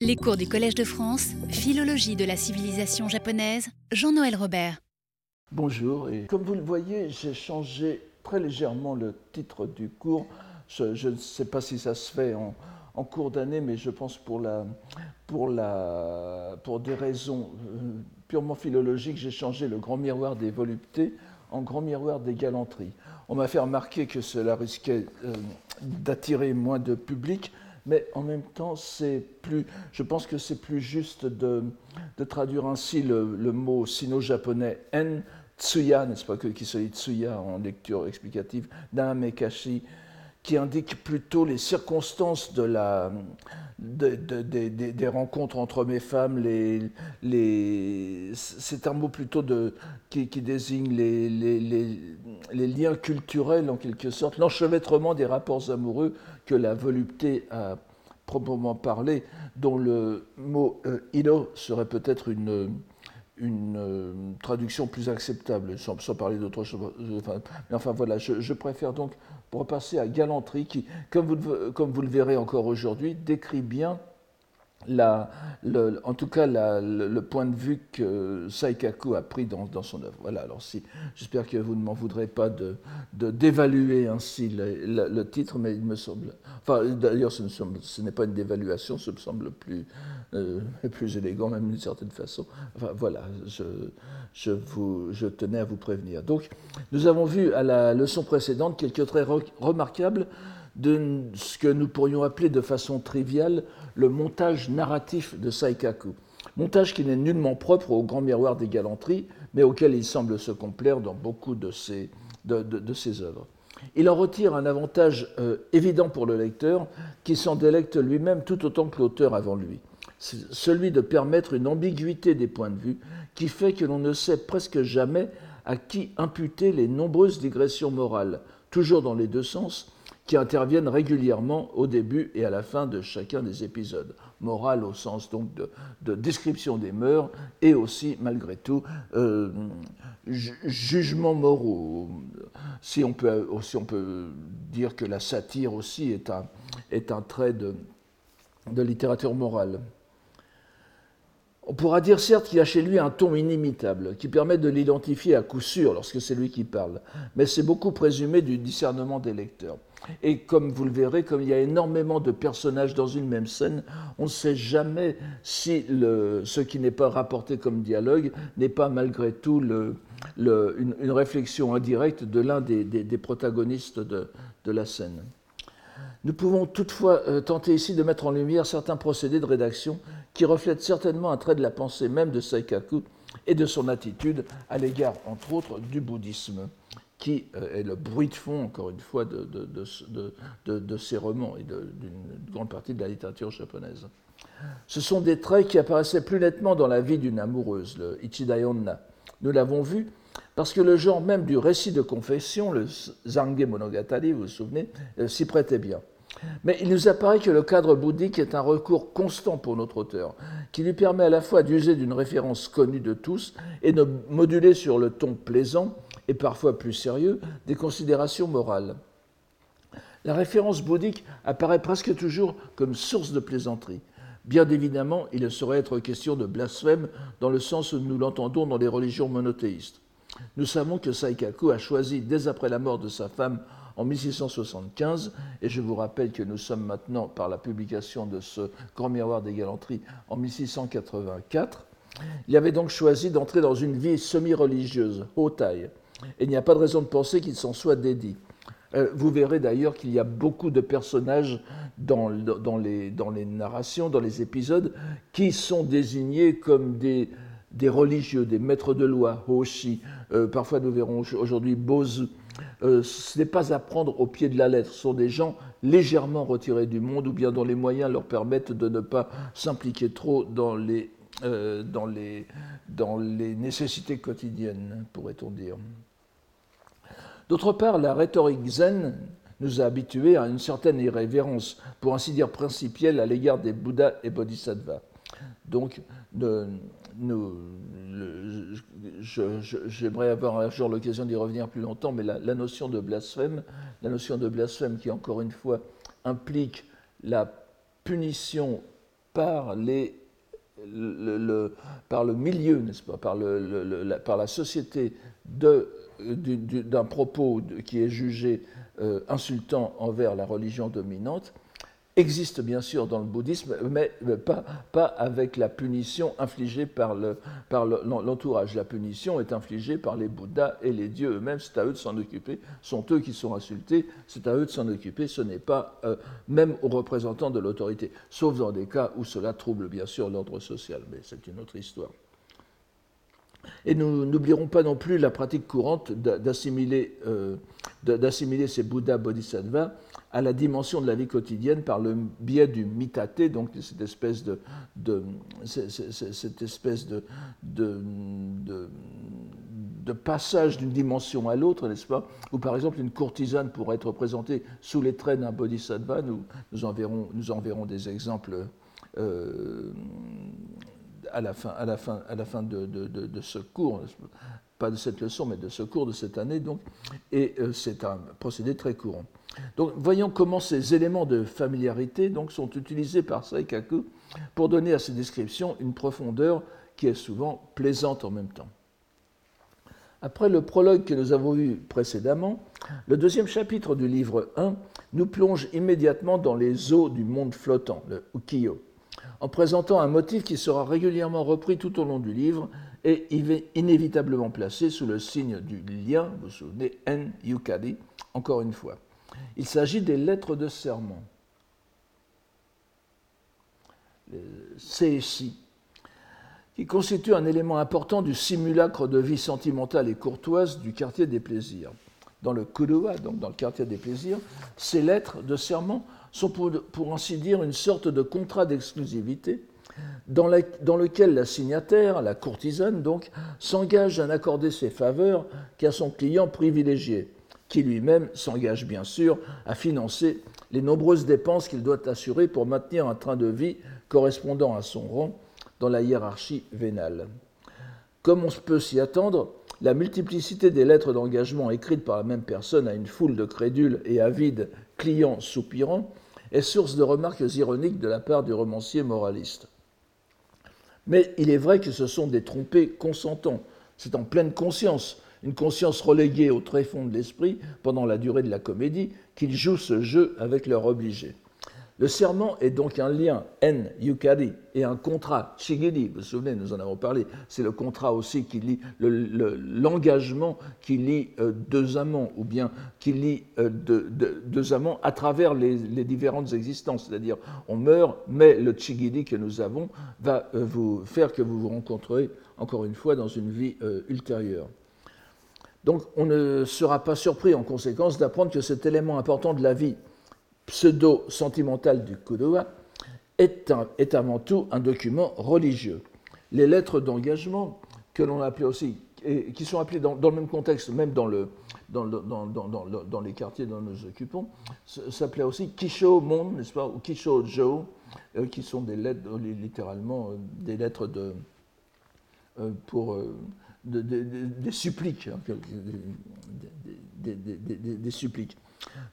Les cours du Collège de France, Philologie de la civilisation japonaise, Jean-Noël Robert. Bonjour, et comme vous le voyez, j'ai changé très légèrement le titre du cours. Je, ne sais pas si ça se fait en, cours d'année, mais je pense pour, pour des raisons euh, purement philologiques, j'ai changé le grand miroir des voluptés en grand miroir des galanteries. On m'a fait remarquer que cela risquait euh, d'attirer moins de public, mais en même temps, c'est plus, je pense que c'est plus juste de, traduire ainsi le, mot sino-japonais en tsuya, n'est-ce pas, qui se dit tsuya en lecture explicative, namekashi, qui indique plutôt les circonstances de la, des rencontres entre hommes et femmes. Les, les, c'est un mot plutôt de, qui, désigne les, les, liens culturels, en quelque sorte, l'enchevêtrement des rapports amoureux que la volupté a proprement parlé, dont le mot euh, ino serait peut-être une une euh, traduction plus acceptable, sans, parler d'autre chose. Mais enfin voilà, je, préfère donc repasser à galanterie qui, comme vous, comme vous le verrez encore aujourd'hui, décrit bien en tout cas le, point de vue que Saikaku a pris dans, son œuvre. Voilà, alors j'espère que vous ne m'en voudrez pas de, d'évaluer ainsi le, titre, mais il me semble, d'ailleurs ce, n'est pas une dévaluation, ce me semble plus, euh, élégant même d'une certaine façon. Voilà, je, je tenais à vous prévenir. Donc nous avons vu à la leçon précédente quelques traits remarquables de ce que nous pourrions appeler de façon triviale le montage narratif de Saikaku. Montage qui n'est nullement propre au grand miroir des galanteries, mais auquel il semble se complaire dans beaucoup de ses, de, ses œuvres. Il en retire un avantage euh, évident pour le lecteur, qui s'en délecte lui-même tout autant que l'auteur avant lui, celui de permettre une ambiguïté des points de vue qui fait que l'on ne sait presque jamais à qui imputer les nombreuses digressions morales, toujours dans les deux sens, qui interviennent régulièrement au début et à la fin de chacun des épisodes. Morale au sens donc de, description des mœurs et aussi, malgré tout, euh, jugements moraux. Si on, peut, aussi on peut dire que la satire aussi est un, est un trait de, de littérature morale. On pourra dire certes qu'il y a chez lui un ton inimitable qui permet de l'identifier à coup sûr lorsque c'est lui qui parle, mais c'est beaucoup présumé du discernement des lecteurs. Et comme vous le verrez, comme il y a énormément de personnages dans une même scène, on ne sait jamais si ce qui n'est pas rapporté comme dialogue n'est pas malgré tout une, réflexion indirecte de l'un des, protagonistes de, la scène. Nous pouvons toutefois euh, tenter ici de mettre en lumière certains procédés de rédaction qui reflètent certainement un trait de la pensée même de Saikaku et de son attitude à l'égard, entre autres, du bouddhisme qui euh, est le bruit de fond, encore une fois, de, de, de, ces romans et d'une grande partie de la littérature japonaise. Ce sont des traits qui apparaissaient plus nettement dans la vie d'une amoureuse, le Ichidayonna. Nous l'avons vu parce que le genre même du récit de confession, le Zange Monogatari, vous vous souvenez, euh, s'y prêtait bien. Mais il nous apparaît que le cadre bouddhique est un recours constant pour notre auteur, qui lui permet à la fois d'user d'une référence connue de tous et de moduler sur le ton plaisant et parfois plus sérieux, des considérations morales. La référence bouddhique apparaît presque toujours comme source de plaisanterie. Bien évidemment, il ne saurait être question de blasphème dans le sens où nous l'entendons dans les religions monothéistes. Nous savons que Saikaku a choisi, dès après la mort de sa femme en 1675, et je vous rappelle que nous sommes maintenant, par la publication de ce Grand Miroir des Galanteries, en 1684, il avait donc choisi d'entrer dans une vie semi-religieuse, taille, et il n'y a pas de raison de penser qu'il s'en soit dédié. Euh, vous verrez d'ailleurs qu'il y a beaucoup de personnages dans, les, dans, les, narrations, dans les épisodes, qui sont désignés comme des, des religieux, des maîtres de loi, Hoshi, euh, parfois nous verrons aujourd'hui Bozu. Euh, ce n'est pas à prendre au pied de la lettre, ce sont des gens légèrement retirés du monde ou bien dont les moyens leur permettent de ne pas s'impliquer trop dans les, dans, les, dans les nécessités quotidiennes, pourrait-on dire. D'autre part, la rhétorique zen nous a habitués à une certaine irrévérence, pour ainsi dire principielle, à l'égard des Bouddhas et Bodhisattvas. Donc, j'aimerais avoir un jour l'occasion d'y revenir plus longtemps, mais la, notion de blasphème, la notion de blasphème qui, encore une fois, implique la punition par, le, milieu, n'est-ce pas, par, la, par la société d'un propos qui est jugé euh, insultant envers la religion dominante, existe bien sûr dans le bouddhisme, mais pas, avec la punition infligée par l'entourage. la punition est infligée par les Bouddhas et les dieux eux-mêmes, c'est à eux de s'en occuper, sont eux qui sont insultés, c'est à eux de s'en occuper, ce n'est pas euh, même aux représentants de l'autorité, sauf dans des cas où cela trouble bien sûr l'ordre social, mais c'est une autre histoire. Et nous n'oublierons pas non plus la pratique courante d'assimiler euh, ces Bouddhas bodhisattvas à la dimension de la vie quotidienne par le biais du mitate, donc cette espèce de, cette espèce de, passage d'une dimension à l'autre, n'est-ce pas? Ou par exemple une courtisane pourrait être représentée sous les traits d'un bodhisattva, nous, nous, en verrons, nous en verrons des exemples euh, à la fin, à la fin, à la fin de, ce cours, pas de cette leçon, mais de ce cours de cette année, donc, et euh, c'est un procédé très courant. Donc, voyons comment ces éléments de familiarité donc, sont utilisés par Saikaku pour donner à ces descriptions une profondeur qui est souvent plaisante en même temps. Après le prologue que nous avons vu précédemment, le deuxième chapitre du livre 1 nous plonge immédiatement dans les eaux du monde flottant, le ukiyo, en présentant un motif qui sera régulièrement repris tout au long du livre et inévitablement placé sous le signe du lien, vous vous souvenez, N Yukadi, encore une fois. Il s'agit des lettres de serment. CSI, qui constituent un élément important du simulacre de vie sentimentale et courtoise du quartier des plaisirs. Dans le Kuruwa, donc dans le quartier des plaisirs, ces lettres de serment sont pour, ainsi dire une sorte de contrat d'exclusivité dans, dans, lequel la signataire, la courtisane donc, s'engage à n'accorder ses faveurs qu'à son client privilégié, qui lui-même s'engage bien sûr à financer les nombreuses dépenses qu'il doit assurer pour maintenir un train de vie correspondant à son rang dans la hiérarchie vénale. Comme on peut s'y attendre, la multiplicité des lettres d'engagement écrites par la même personne à une foule de crédules et avides clients soupirants est source de remarques ironiques de la part du romancier moraliste. Mais il est vrai que ce sont des trompés consentants. C'est en pleine conscience une conscience reléguée au tréfonds de l'esprit pendant la durée de la comédie, qu'ils jouent ce jeu avec leur obligé. Le serment est donc un lien, N, Yukari, et un contrat, Shigiri, vous vous souvenez, nous en avons parlé, c'est le contrat aussi qui lie, l'engagement qui lie euh, deux amants, ou bien qui lie euh, deux, amants à travers les, différentes existences. C'est-à-dire, on meurt, mais le Shigiri que nous avons va euh, vous faire que vous vous rencontrez, encore une fois, dans une vie ultérieure. Donc on ne sera pas surpris en conséquence d'apprendre que cet élément important de la vie pseudo-sentimentale du Kudowa est, est, avant tout un document religieux. Les lettres d'engagement, que l'on aussi, qui sont appelées dans, le même contexte, même dans, dans, les quartiers dont nous occupons, s'appelaient aussi Kisho Mon, n'est-ce pas, ou Kisho Jo, euh, qui sont des lettres, littéralement, euh, des lettres de, euh, pour des suppliques, hein, des, suppliques.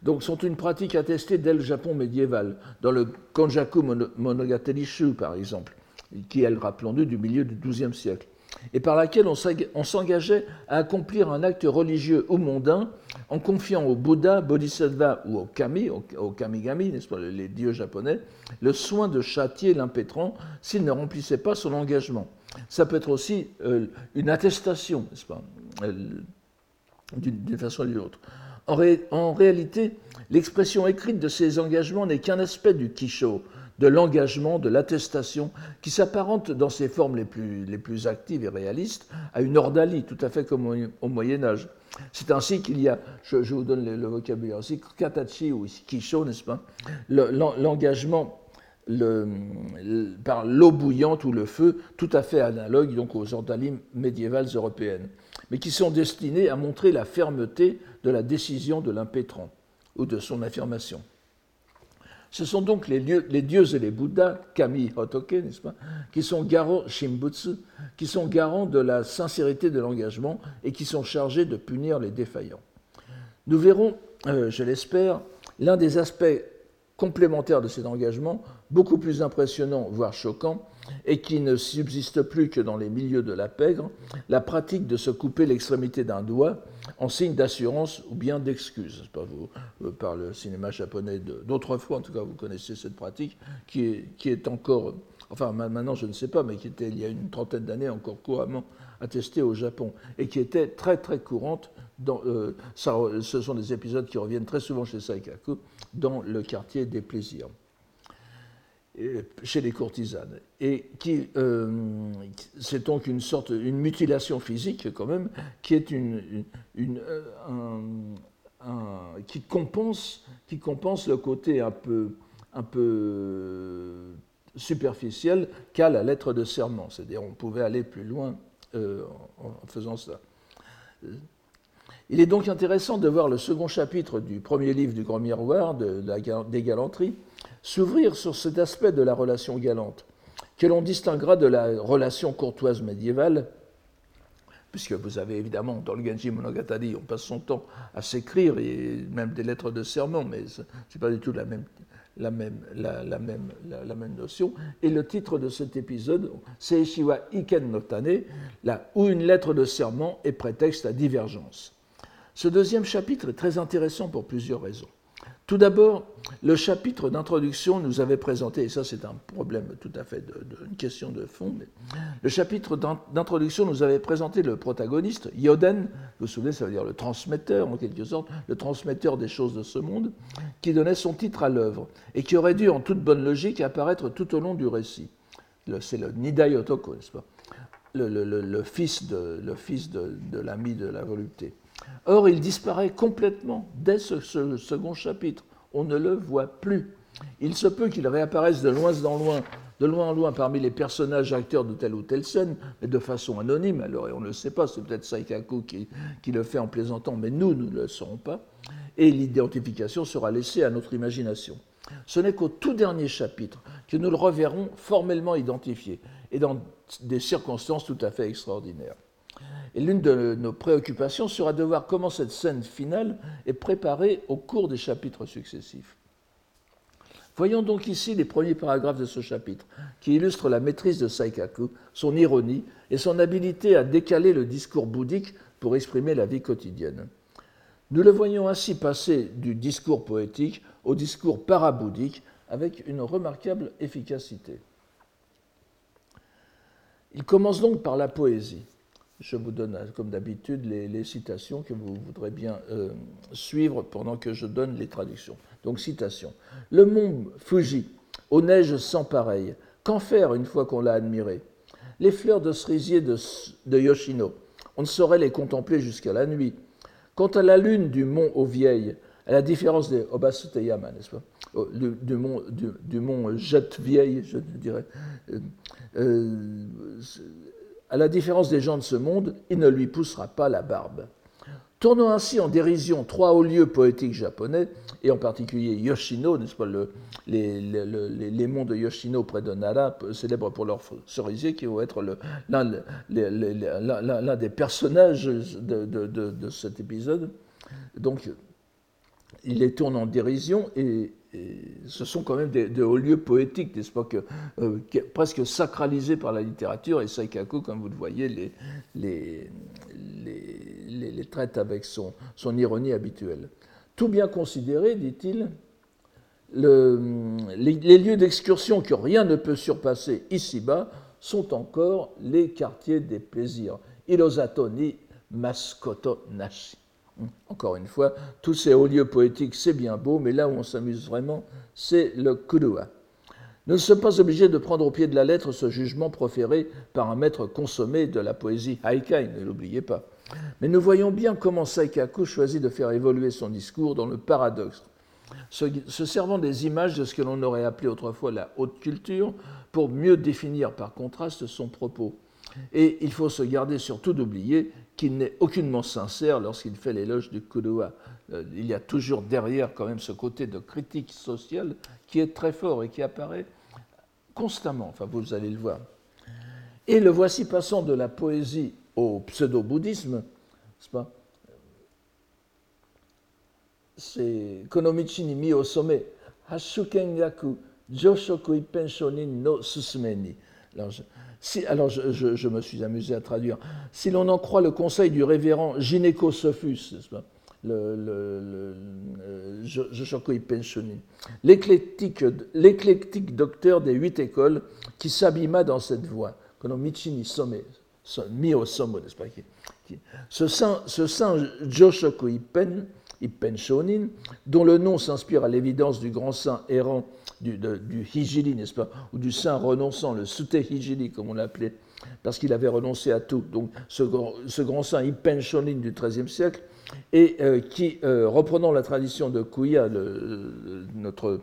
Donc, sont une pratique attestée dès le Japon médiéval, dans le Konjaku Monogatari Shu, par exemple, qui est, rappelons-nous, du milieu du XIIe siècle, et par laquelle on s'engageait à accomplir un acte religieux ou mondain en confiant au Bouddha, Bodhisattva ou au Kami, au, Kamigami, n'est-ce pas, les dieux japonais, le soin de châtier l'impétrant s'il ne remplissait pas son engagement. Ça peut être aussi euh, une attestation, n'est-ce pas, euh, d'une façon ou d'une autre. En, réalité, l'expression écrite de ces engagements n'est qu'un aspect du kisho, de l'engagement, de l'attestation, qui s'apparente dans ses formes les plus, les plus, actives et réalistes à une ordalie, tout à fait comme au, Moyen Âge. C'est ainsi qu'il y a, je, vous donne le, vocabulaire aussi, katachi ou kisho, n'est-ce pas? L'engagement par l'eau bouillante ou le feu, tout à fait analogue donc aux ordalies médiévales européennes, mais qui sont destinées à montrer la fermeté de la décision de l'impétrant ou de son affirmation. Ce sont donc les, dieux et les Bouddhas, Kami Hotoke, n'est-ce pas, qui sont garants Shimbutsu, qui sont garants de la sincérité de l'engagement et qui sont chargés de punir les défaillants. Nous verrons, euh, je l'espère, l'un des aspects complémentaire de cet engagement, beaucoup plus impressionnant, voire choquant, et qui ne subsiste plus que dans les milieux de la pègre, la pratique de se couper l'extrémité d'un doigt en signe d'assurance ou bien d'excuse. Vous, euh, par le cinéma japonais d'autrefois, en tout cas, vous connaissez cette pratique qui est, encore, enfin maintenant je ne sais pas, mais qui était il y a une trentaine d'années encore couramment attestée au Japon et qui était très très courante. Euh, ce sont des épisodes qui reviennent très souvent chez Saikaku dans le quartier des plaisirs chez les courtisanes. Et qui, euh, c'est donc une sorte, une mutilation physique quand même, qui est une, un, qui compense, qui compense le côté un peu, un peu superficiel qu'a la lettre de serment. C'est-à-dire, on pouvait aller plus loin euh, en faisant ça. Il est donc intéressant de voir le second chapitre du premier livre du Grand Miroir, de, la, des galanteries, s'ouvrir sur cet aspect de la relation galante, que l'on distinguera de la relation courtoise médiévale, puisque vous avez évidemment dans le Genji Monogatari, on passe son temps à s'écrire, et même des lettres de serment, mais ce n'est pas du tout la même, notion. Et le titre de cet épisode, c'est Ishiwa Iken no Tane, là où une lettre de serment est prétexte à divergence. Ce deuxième chapitre est très intéressant pour plusieurs raisons. Tout d'abord, le chapitre d'introduction nous avait présenté, et ça c'est un problème tout à fait, une question de fond, le chapitre d'introduction nous avait présenté le protagoniste, Yoden, vous vous souvenez, ça veut dire le transmetteur en quelque sorte, le transmetteur des choses de ce monde, qui donnait son titre à l'œuvre, et qui aurait dû en toute bonne logique apparaître tout au long du récit. C'est le Nidai Otoko, n'est-ce pas? Le, fils de l'ami de la volupté. Or, il disparaît complètement dès ce, second chapitre. On ne le voit plus. Il se peut qu'il réapparaisse de loin en loin, de loin en loin parmi les personnages acteurs de telle ou telle scène, mais de façon anonyme. Alors, on ne le sait pas, c'est peut-être Saikaku qui, qui, le fait en plaisantant, mais nous, nous ne le saurons pas. Et l'identification sera laissée à notre imagination. Ce n'est qu'au tout dernier chapitre que nous le reverrons formellement identifié, et dans des circonstances tout à fait extraordinaires. Et l'une de nos préoccupations sera de voir comment cette scène finale est préparée au cours des chapitres successifs. Voyons donc ici les premiers paragraphes de ce chapitre, qui illustrent la maîtrise de Saikaku, son ironie et son habileté à décaler le discours bouddhique pour exprimer la vie quotidienne. Nous le voyons ainsi passer du discours poétique au discours parabouddhique avec une remarquable efficacité. Il commence donc par la poésie. Je vous donne, comme d'habitude, les, citations que vous voudrez bien euh, suivre pendant que je donne les traductions. Donc, citation. Le mont Fuji, aux neiges sans pareilles, qu'en faire une fois qu'on l'a admiré? Les fleurs de cerisier de, Yoshino, on ne saurait les contempler jusqu'à la nuit. Quant à la lune du mont aux vieilles, à la différence des Obasuteyama, n'est-ce pas? Du, mont, du, mont Jette Vieille, je dirais. Euh, euh, à la différence des gens de ce monde, il ne lui poussera pas la barbe. Tournons ainsi en dérision trois hauts lieux poétiques japonais, et en particulier Yoshino, n'est-ce pas, le, les, monts de Yoshino près de Nara, célèbres pour leurs cerisiers, qui vont être l'un des personnages de, de, cet épisode. Donc, il les tourne en dérision et, ce sont quand même des, hauts lieux poétiques, euh, presque sacralisés par la littérature, et Saikaku, comme vous le voyez, les, traite avec son, ironie habituelle. Tout bien considéré, dit-il, les, lieux d'excursion que rien ne peut surpasser ici-bas sont encore les quartiers des plaisirs. Hirosato ni Maskoto Nashi. Encore une fois, tous ces hauts lieux poétiques, c'est bien beau, mais là où on s'amuse vraiment, c'est le kurua. Nous ne sommes pas obligés de prendre au pied de la lettre ce jugement proféré par un maître consommé de la poésie haikai, ne l'oubliez pas. Mais nous voyons bien comment Saikaku choisit de faire évoluer son discours dans le paradoxe, se servant des images de ce que l'on aurait appelé autrefois la haute culture pour mieux définir par contraste son propos. Et il faut se garder surtout d'oublier qu'il n'est aucunement sincère lorsqu'il fait l'éloge du Kurua. Euh, il y a toujours derrière quand même ce côté de critique sociale qui est très fort et qui apparaît constamment, enfin vous allez le voir. Et le voici passant de la poésie au pseudo-bouddhisme, n'est-ce pas? C'est Konomichi ni mi au sommet. Hashukengaku Joshoku Ipenshonin no je, alors je, me suis amusé à traduire. Si l'on en croit le conseil du révérend Gynéco Sophus, le, Joshoku Ipenshonin, l'éclectique docteur des huit écoles qui s'abîma dans cette voie, que l'on Michini Some, Mio Somo, n'est-ce pas ce saint, ce saint Ippen, dont le nom s'inspire à l'évidence du grand saint errant du, de, Hijili, n'est-ce pas, ou du saint renonçant, le Sute Hijili, comme on l'appelait, parce qu'il avait renoncé à tout. Donc ce, ce grand saint Ippen Shonin du XIIIe siècle et euh, qui, euh, reprenant la tradition de Kuya, notre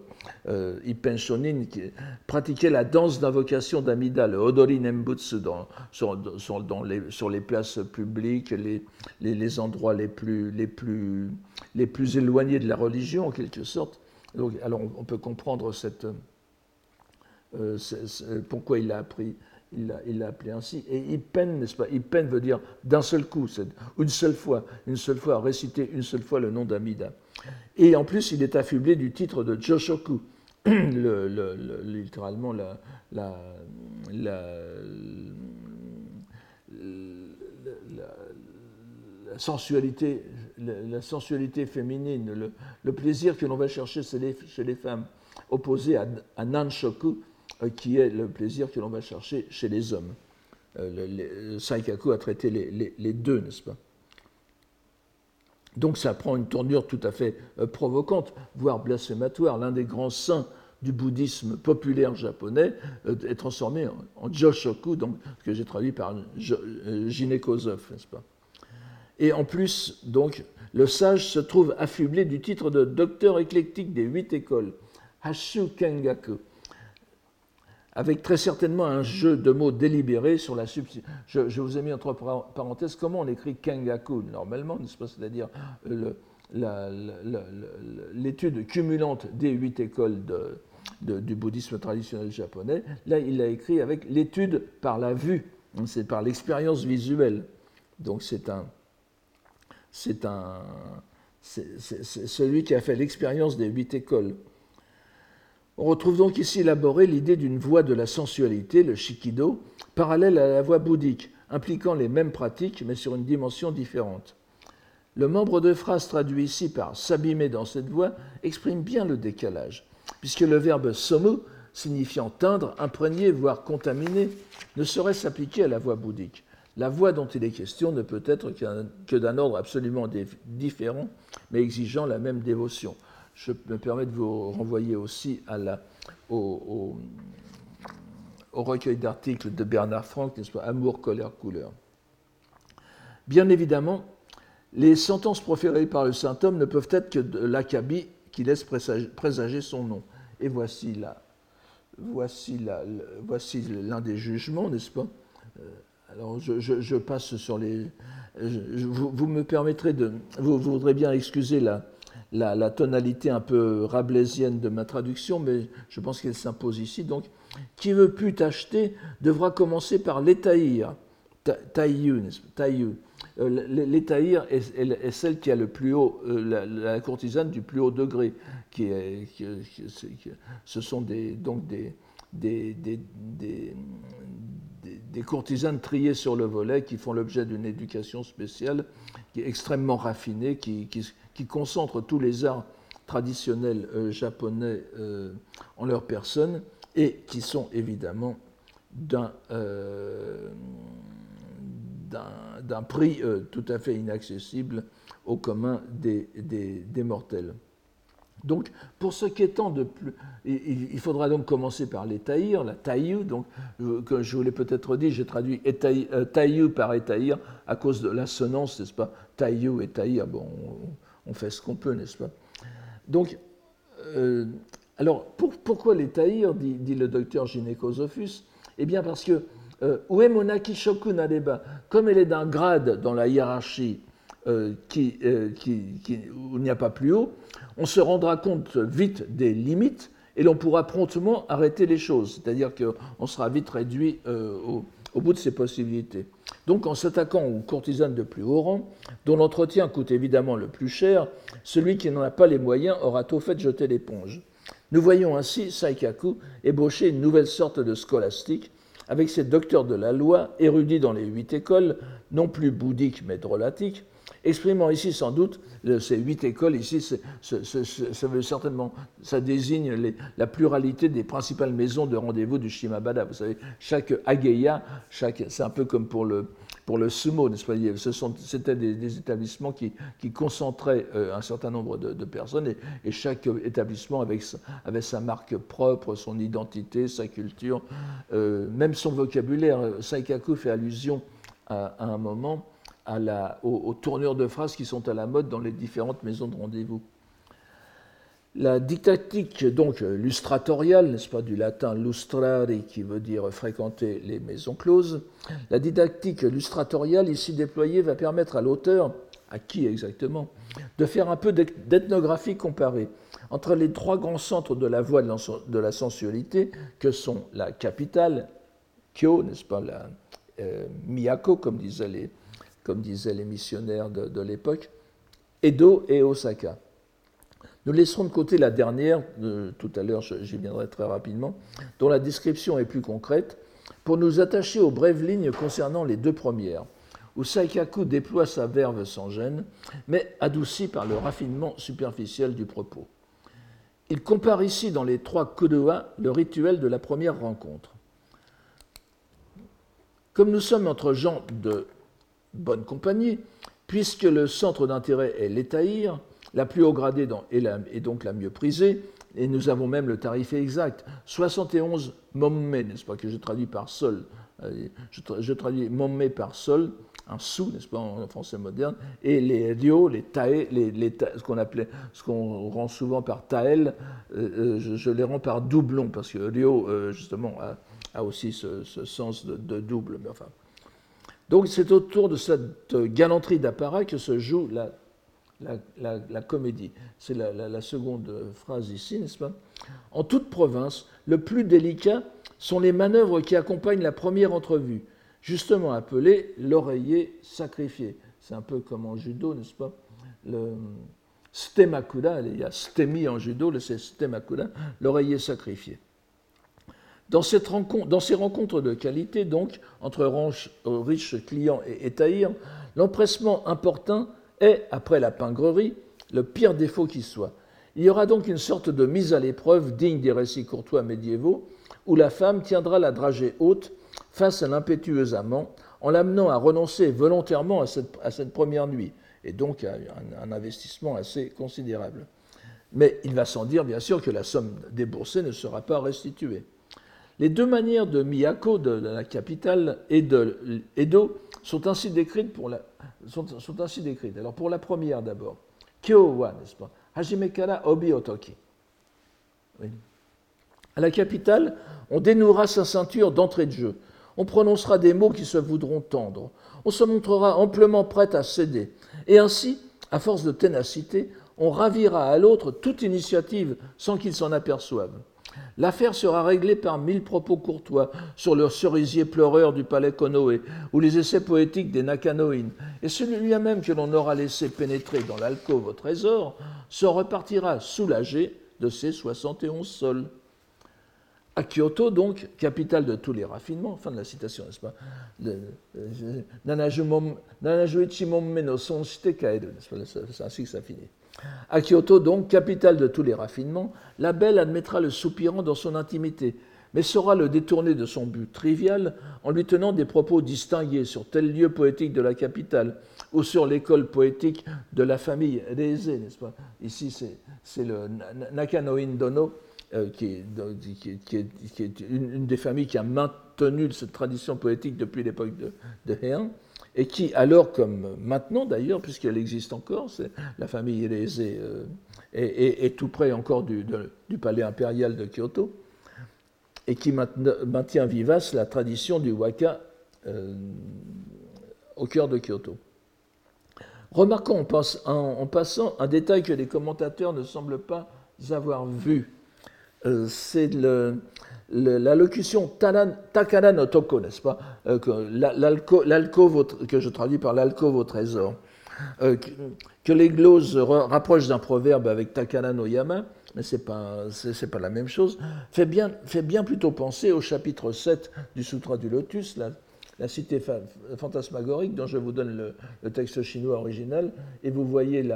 euh, qui pratiquait la danse d'invocation d'Amida, le Odori Nembutsu, dans, sur, les, places publiques, les, les, les, endroits plus, les, plus, les plus éloignés de la religion, en quelque sorte. Alors on peut comprendre cette, euh, pourquoi il a appris il l'a appelé ainsi. Et il n'est-ce pas? Il veut dire d'un seul coup, une seule fois, une seule fois, réciter une seule fois le nom d'Amida. Et en plus, il est affublé du titre de Joshoku, le, le, littéralement la, la, la, la sensualité, la, sensualité féminine, le, plaisir que l'on va chercher chez les, femmes, opposé à, à Nanshoku, euh, qui est le plaisir que l'on va chercher chez les hommes. Euh, Saikaku a traité les, deux, n'est-ce pas? Donc ça prend une tournure tout à fait euh, provocante, voire blasphématoire. L'un des grands saints du bouddhisme populaire japonais est transformé en, Joshoku, donc, que j'ai traduit par Jinekozov, n'est-ce pas? Et en plus, donc, le sage se trouve affublé du titre de docteur éclectique des huit écoles, Hashu Kengaku avec très certainement un jeu de mots délibéré sur la substitution. Je, vous ai mis entre parenthèses comment on écrit Kengaku normalement, n'est-ce pas C'est-à-dire l'étude cumulante des huit écoles du bouddhisme traditionnel japonais. Là, il l'a écrit avec l'étude par la vue, c'est par l'expérience visuelle. Donc c'est un, c'est un, celui qui a fait l'expérience des huit écoles. On retrouve donc ici élaborée l'idée d'une voie de la sensualité, le shikido, parallèle à la voie bouddhique, impliquant les mêmes pratiques mais sur une dimension différente. Le membre de phrase traduit ici par s'abîmer dans cette voie exprime bien le décalage, puisque le verbe somu, signifiant teindre, imprégner, voire contaminer, ne saurait s'appliquer à la voie bouddhique. La voie dont il est question ne peut être que d'un ordre absolument différent, mais exigeant la même dévotion je me permets de vous renvoyer aussi au, recueil d'articles de Bernard Franck, n'est-ce pas, Amour, colère, couleur. Bien évidemment, les sentences proférées par le saint homme ne peuvent être que de l'acabit qui laisse présager son nom. Et voici là, voici l'un des jugements, n'est-ce pas euh, Alors je, passe sur les. vous, me permettrez de. Vous, voudrez bien excuser la, la, tonalité un peu rabelaisienne de ma traduction, mais je pense qu'elle s'impose ici. Donc, qui veut plus t'acheter devra commencer par l'étaïr. Taïyu, euh, l'étaïr est, celle qui a le plus haut, euh, la, courtisane du plus haut degré, qui est, ce sont donc des, des, courtisanes triées sur le volet qui font l'objet d'une éducation spéciale qui est extrêmement raffinée, qui, concentrent tous les arts traditionnels euh, japonais euh, en leur personne et qui sont évidemment d'un euh, prix tout à fait inaccessible au commun des, des, mortels. Donc, pour ce qui est temps de plus, il, faudra donc commencer par les la taïu, donc, comme je vous l'ai peut-être dit, j'ai traduit taïu par étaïr à cause de l'assonance, n'est-ce pas? Taïu et taïr, bon, on fait ce qu'on peut, n'est-ce pas? Donc, euh, alors, pourquoi les dit, le docteur Gynécosophus? Eh bien, parce que euh, comme elle est d'un grade dans la hiérarchie euh, où il n'y a pas plus haut, on se rendra compte vite des limites et l'on pourra promptement arrêter les choses. C'est-à-dire qu'on sera vite réduit au au bout de ses possibilités. Donc en s'attaquant aux courtisanes de plus haut rang, dont l'entretien coûte évidemment le plus cher, celui qui n'en a pas les moyens aura tôt fait jeter l'éponge. Nous voyons ainsi Saikaku ébaucher une nouvelle sorte de scolastique, avec ses docteurs de la loi, érudits dans les huit écoles, non plus bouddhiques mais drôlatiques, exprimant ici sans doute ces huit écoles, ici, ça veut certainement, ça désigne la pluralité des principales maisons de rendez-vous du Shimabada. Vous savez, chaque ageya, c'est un peu comme pour le, sumo, n'est-ce pas C'était des, établissements qui, concentraient euh, un certain nombre de, personnes et, chaque établissement avait, sa marque propre, son identité, sa culture, euh, même son vocabulaire. Saikaku fait allusion à un moment aux, tournures de phrases qui sont à la mode dans les différentes maisons de rendez-vous. La didactique, donc lustratoriale, n'est-ce pas, du latin lustrare, qui veut dire fréquenter les maisons closes, la didactique lustratoriale ici déployée va permettre à l'auteur, à qui exactement, de faire un peu d'ethnographie comparée entre les trois grands centres de la voie de la sensualité, que sont la capitale, Kyo, n'est-ce pas, la euh, Miyako, comme disaient les, comme disaient les missionnaires de, l'époque, Edo et Osaka. Nous laisserons de côté la dernière, tout à l'heure j'y viendrai très rapidement, dont la description est plus concrète, pour nous attacher aux brèves lignes concernant les deux premières, où Saikaku déploie sa verve sans gêne, mais adoucie par le raffinement superficiel du propos. Il compare ici dans les trois Kodoa le rituel de la première rencontre. Comme nous sommes entre gens de bonne compagnie, puisque le centre d'intérêt est l'étaïr, la plus haut gradée est, donc la mieux prisée, et nous avons même le tarif exact, 71 mommé, n'est-ce pas, que je traduis par sol. Euh, je, traduis mommé par sol, un sou, n'est-ce pas, en français moderne, et les ryo, les tae, ce qu'on appelait, ce qu'on rend souvent par tael, euh, euh, je, les rends par doublon, parce que ryo, justement, a, aussi ce, sens de, de double. Mais enfin, donc c'est autour de cette galanterie d'apparat que se joue la, comédie. C'est la, seconde phrase ici, n'est-ce pas? En toute province, le plus délicat sont les manœuvres qui accompagnent la première entrevue, justement appelée l'oreiller sacrifié. C'est un peu comme en judo, n'est-ce pas? Le stemakuda, il y a stemi en judo, c'est stemakuda, l'oreiller sacrifié. Dans, ces rencontres de qualité, donc, entre euh, riches clients et étaïrs, l'empressement important est, après la pingrerie, le pire défaut qui soit. Il y aura donc une sorte de mise à l'épreuve digne des récits courtois médiévaux, où la femme tiendra la dragée haute face à l'impétueux amant, en l'amenant à renoncer volontairement à cette, première nuit, et donc à un investissement assez considérable. Mais il va sans dire, bien sûr, que la somme déboursée ne sera pas restituée. Les deux manières de Miyako, de, la capitale, et de Edo sont ainsi décrites. Alors pour la première d'abord, Kyowa, n'est-ce pas? Hajimekara Obi Otoki. À la capitale, on dénouera sa ceinture d'entrée de jeu. On prononcera des mots qui se voudront tendres. On se montrera amplement prête à céder. Et ainsi, à force de ténacité, on ravira à l'autre toute initiative sans qu'il s'en aperçoive. L'affaire sera réglée par mille propos courtois sur le cerisier pleureur du palais Konoe ou les essais poétiques des Nakanoïnes, et celui-là même que l'on aura laissé pénétrer dans l'alcôve au trésor se repartira soulagé de ses 71 sols. À Kyoto, donc, capitale de tous les raffinements, fin de la citation, n'est-ce pas? C'est ainsi que ça finit. À Kyoto, donc, capitale de tous les raffinements, la belle admettra le soupirant dans son intimité, mais saura le détourner de son but trivial en lui tenant des propos distingués sur tel lieu poétique de la capitale ou sur l'école poétique de la famille Reise, n'est-ce pas? Ici, c'est le Nakanoin Dono, euh, qui, est, une, des familles qui a maintenu cette tradition poétique depuis l'époque de, de Heian et qui, alors comme maintenant d'ailleurs, puisqu'elle existe encore, la famille Élésée euh, est, tout près encore du, palais impérial de Kyoto, et qui maintient vivace la tradition du waka euh, au cœur de Kyoto. Remarquons en, passant un détail que les commentateurs ne semblent pas avoir vu. Euh, c'est le, la locution takara no toko, n'est-ce pas euh, que je traduis par l'alcôve au trésor. Euh, que, les gloses rapprochent d'un proverbe avec takara no yama, mais ce n'est pas, pas la même chose, fait bien, fait bien plutôt penser au chapitre 7 du Sutra du Lotus, la, la cité fantasmagorique, dont je vous donne le, texte chinois original, et vous voyez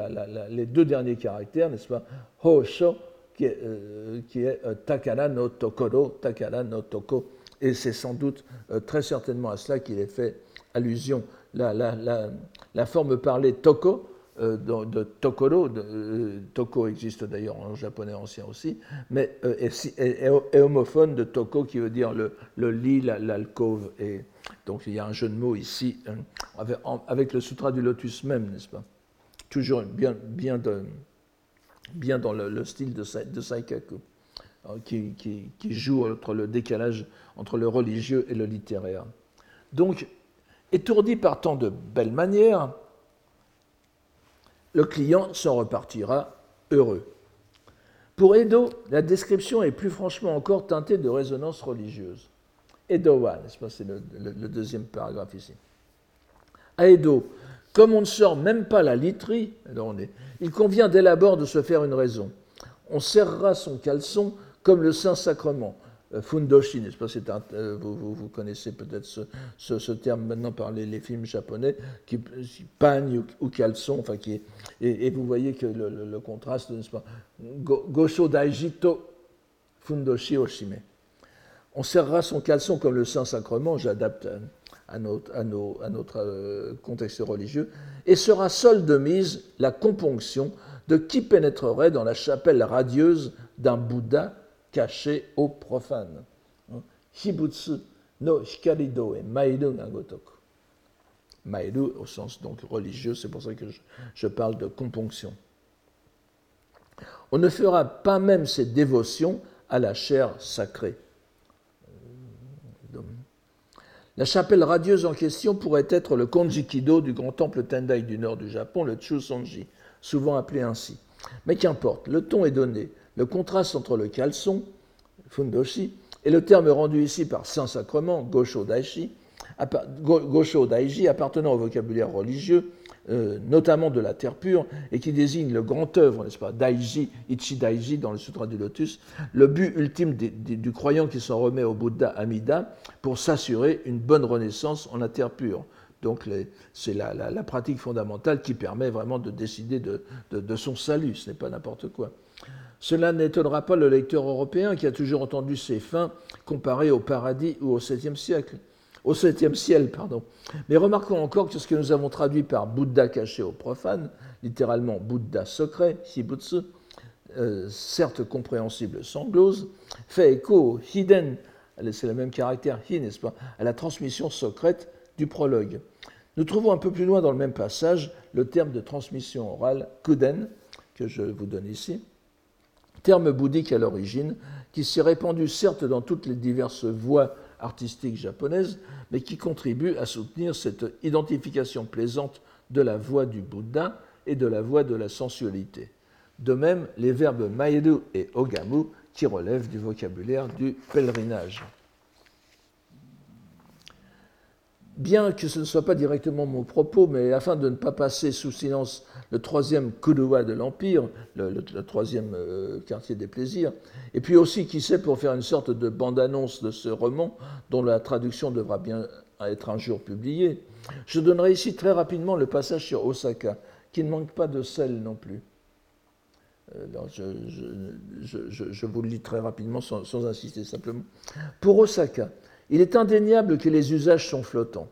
les deux derniers caractères, n'est-ce pas Ho Sho, qui est, euh, euh, Takara no Tokoro, Takara no Toko, et c'est sans doute euh, très certainement à cela qu'il est fait allusion. La, forme parlée Toko, de, Tokoro, Toko existe d'ailleurs en japonais ancien aussi, mais est, homophone de Toko qui veut dire le, lit, l'alcôve. et donc il y a un jeu de mots ici avec, le sutra du lotus même, n'est-ce pas? Toujours bien, bien, de, bien dans le, style de, Saikaku, qui, qui, joue entre le décalage entre le religieux et le littéraire. Donc, étourdi par tant de belles manières, le client s'en repartira heureux. Pour Edo, la description est plus franchement encore teintée de résonance religieuse. Edo-wa, n'est-ce pas, c'est le, deuxième paragraphe ici. À Edo, comme on ne sort même pas la literie, il convient dès l'abord de se faire une raison. On serrera son caleçon comme le Saint-Sacrement. Euh, fundoshi, n'est-ce pas euh, vous, vous, connaissez peut-être ce, ce, terme maintenant par les, films japonais, qui, pagne ou, caleçon, enfin, qui et, vous voyez que le, contraste, n'est-ce pas Gosho Daijito Fundoshi Oshime. On serrera son caleçon comme le Saint-Sacrement, j'adapte à notre, euh, contexte religieux, et sera seule de mise la componction de qui pénétrerait dans la chapelle radieuse d'un Bouddha caché aux profanes. Hein. Hibutsu no hikarido e mairu nagotoku. Mairu au sens donc religieux, c'est pour ça que je, parle de componction. On ne fera pas même ces dévotions à la chair sacrée. La chapelle radieuse en question pourrait être le Konjikido du grand temple Tendai du nord du Japon, le Chusonji, souvent appelé ainsi. Mais qu'importe, le ton est donné. Le contraste entre le caleçon, fundoshi, et le terme rendu ici par Saint-Sacrement, Gosho Daishi, Gosho Daiji, appartenant au vocabulaire religieux, euh, notamment de la terre pure, et qui désigne le grand œuvre, n'est-ce pas, Daiji, Ichi Daiji dans le Sutra du Lotus, le but ultime du croyant qui s'en remet au Bouddha Amida pour s'assurer une bonne renaissance en la terre pure. Donc c'est la, pratique fondamentale qui permet vraiment de décider de son salut, ce n'est pas n'importe quoi. Cela n'étonnera pas le lecteur européen qui a toujours entendu ces fins comparées au paradis ou au 7e siècle. Au 7e ciel, pardon. Mais remarquons encore que ce que nous avons traduit par Bouddha caché au profane, littéralement Bouddha secret, Shibutsu, euh, certes compréhensible sans glose, fait écho hiden, c'est le même caractère hi, n'est-ce pas, à la transmission secrète du prologue. Nous trouvons un peu plus loin dans le même passage le terme de transmission orale kuden, que je vous donne ici, terme bouddhique à l'origine, qui s'est répandu certes dans toutes les diverses voies artistiques japonaises, mais qui contribue à soutenir cette identification plaisante de la voie du Bouddha et de la voie de la sensualité. De même, les verbes maeru et ogamu, qui relèvent du vocabulaire du pèlerinage. Bien que ce ne soit pas directement mon propos, mais afin de ne pas passer sous silence le troisième Kuruwa de l'Empire, le, troisième euh, quartier des plaisirs, et puis aussi, qui sait, pour faire une sorte de bande-annonce de ce roman, dont la traduction devra bien être un jour publiée, je donnerai ici très rapidement le passage sur Osaka, qui ne manque pas de sel non plus. Euh, je, vous le lis très rapidement sans insister simplement. Pour Osaka, il est indéniable que les usages sont flottants.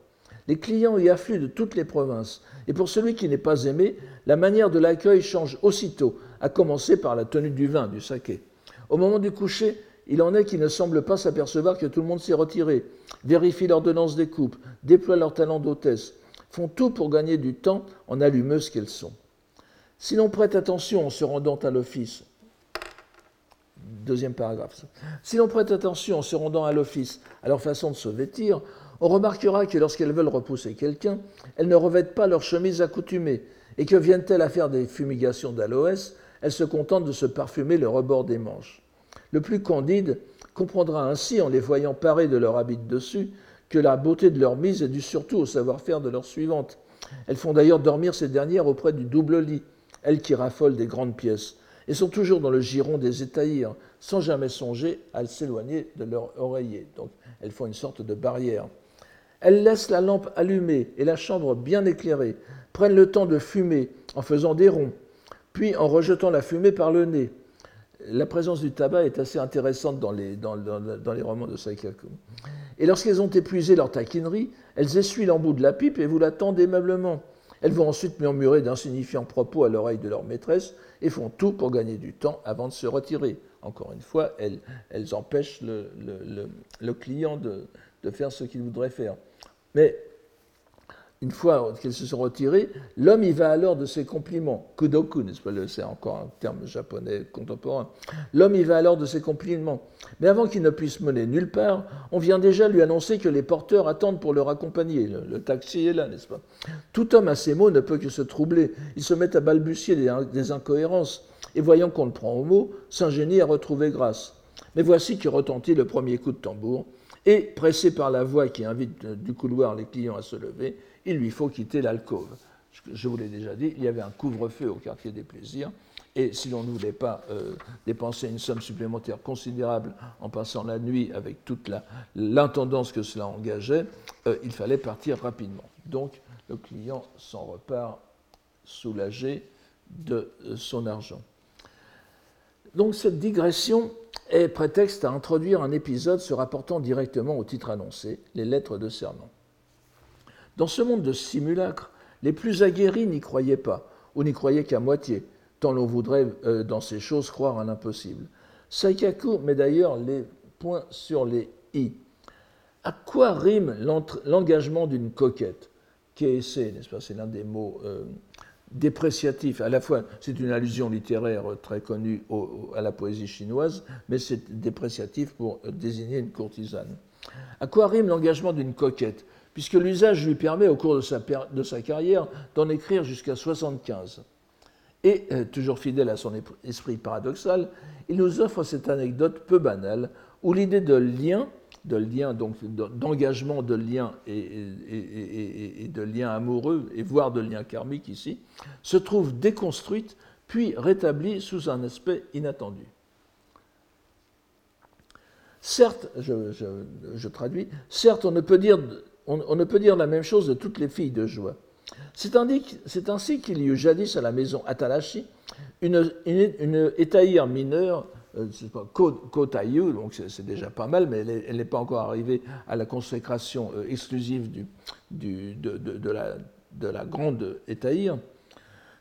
Les clients y affluent de toutes les provinces, et pour celui qui n'est pas aimé, la manière de l'accueil change aussitôt, à commencer par la tenue du vin, du saké. Au moment du coucher, il en est qui ne semblent pas s'apercevoir que tout le monde s'est retiré, vérifient l'ordonnance des coupes, déploient leur talent d'hôtesse, font tout pour gagner du temps en allumeuses qu'elles sont. Si l'on prête attention en se rendant à l'office, Deuxième paragraphe. Si l'on prête attention en se rendant à l'office à leur façon de se vêtir, on remarquera que lorsqu'elles veulent repousser quelqu'un, elles ne revêtent pas leur chemise accoutumée, et que viennent-elles à faire des fumigations d'aloès, elles se contentent de se parfumer le rebord des manches. Le plus candide comprendra ainsi, en les voyant parés de leur habit dessus, que la beauté de leur mise est due surtout au savoir-faire de leurs suivantes. Elles font d'ailleurs dormir ces dernières auprès du double lit, elles qui raffolent des grandes pièces, et sont toujours dans le giron des étahirs, sans jamais songer à s'éloigner de leur oreiller. Donc elles font une sorte de barrière. Elles laissent la lampe allumée et la chambre bien éclairée, prennent le temps de fumer en faisant des ronds, puis en rejetant la fumée par le nez. La présence du tabac est assez intéressante dans les, dans, les romans de Saikaku. Et lorsqu'elles ont épuisé leur taquinerie, elles essuient l'embout de la pipe et vous l'attendent aimablement. Elles vont ensuite murmurer d'insignifiants propos à l'oreille de leur maîtresse et font tout pour gagner du temps avant de se retirer. Encore une fois, elles, empêchent le, client de, faire ce qu'il voudrait faire. Une fois qu'elles se sont retirées, l'homme y va alors de ses compliments. Kudoku, n'est-ce pas C'est encore un terme japonais contemporain. L'homme y va alors de ses compliments. Mais avant qu'il ne puisse mener nulle part, on vient déjà lui annoncer que les porteurs attendent pour le raccompagner. Le, taxi est là, n'est-ce pas? Tout homme à ces mots ne peut que se troubler. Il se met à balbutier des, incohérences. Et voyant qu'on le prend au mot, s'ingénie à retrouver grâce. Mais voici que retentit le premier coup de tambour. Et, pressé par la voix qui invite du couloir les clients à se lever, il lui faut quitter l'alcôve. Je vous l'ai déjà dit, il y avait un couvre-feu au quartier des plaisirs, et si l'on ne voulait pas euh, dépenser une somme supplémentaire considérable en passant la nuit avec toute l'intendance que cela engageait, euh, il fallait partir rapidement. Donc le client s'en repart soulagé de euh, son argent. Donc cette digression est prétexte à introduire un épisode se rapportant directement au titre annoncé, les lettres de serment. Dans ce monde de simulacres, les plus aguerris n'y croyaient pas, ou n'y croyaient qu'à moitié, tant l'on voudrait euh, dans ces choses croire à l'impossible. Saikaku met d'ailleurs les points sur les i. À quoi rime l'engagement d'une coquette? Keese, n'est-ce pas? C'est l'un des mots euh, dépréciatifs. À la fois, c'est une allusion littéraire très connue à la poésie chinoise, mais c'est dépréciatif pour euh, désigner une courtisane. À quoi rime l'engagement d'une coquette? Puisque l'usage lui permet au cours de sa, carrière d'en écrire jusqu'à 75. Et, euh, toujours fidèle à son esprit paradoxal, il nous offre cette anecdote peu banale, où l'idée de lien, de lien, donc d'engagement de lien et, de lien amoureux, et voire de lien karmique ici, se trouve déconstruite, puis rétablie sous un aspect inattendu. Certes, je traduis, certes on ne peut dire on, ne peut dire la même chose de toutes les filles de joie. C'est ainsi qu'il y eut jadis à la maison Atalashi une, une, étaïre mineure, euh, Kotayu, donc c'est déjà pas mal, mais elle n'est pas encore arrivée à la consécration euh, exclusive de, la, de, la, grande étaïre.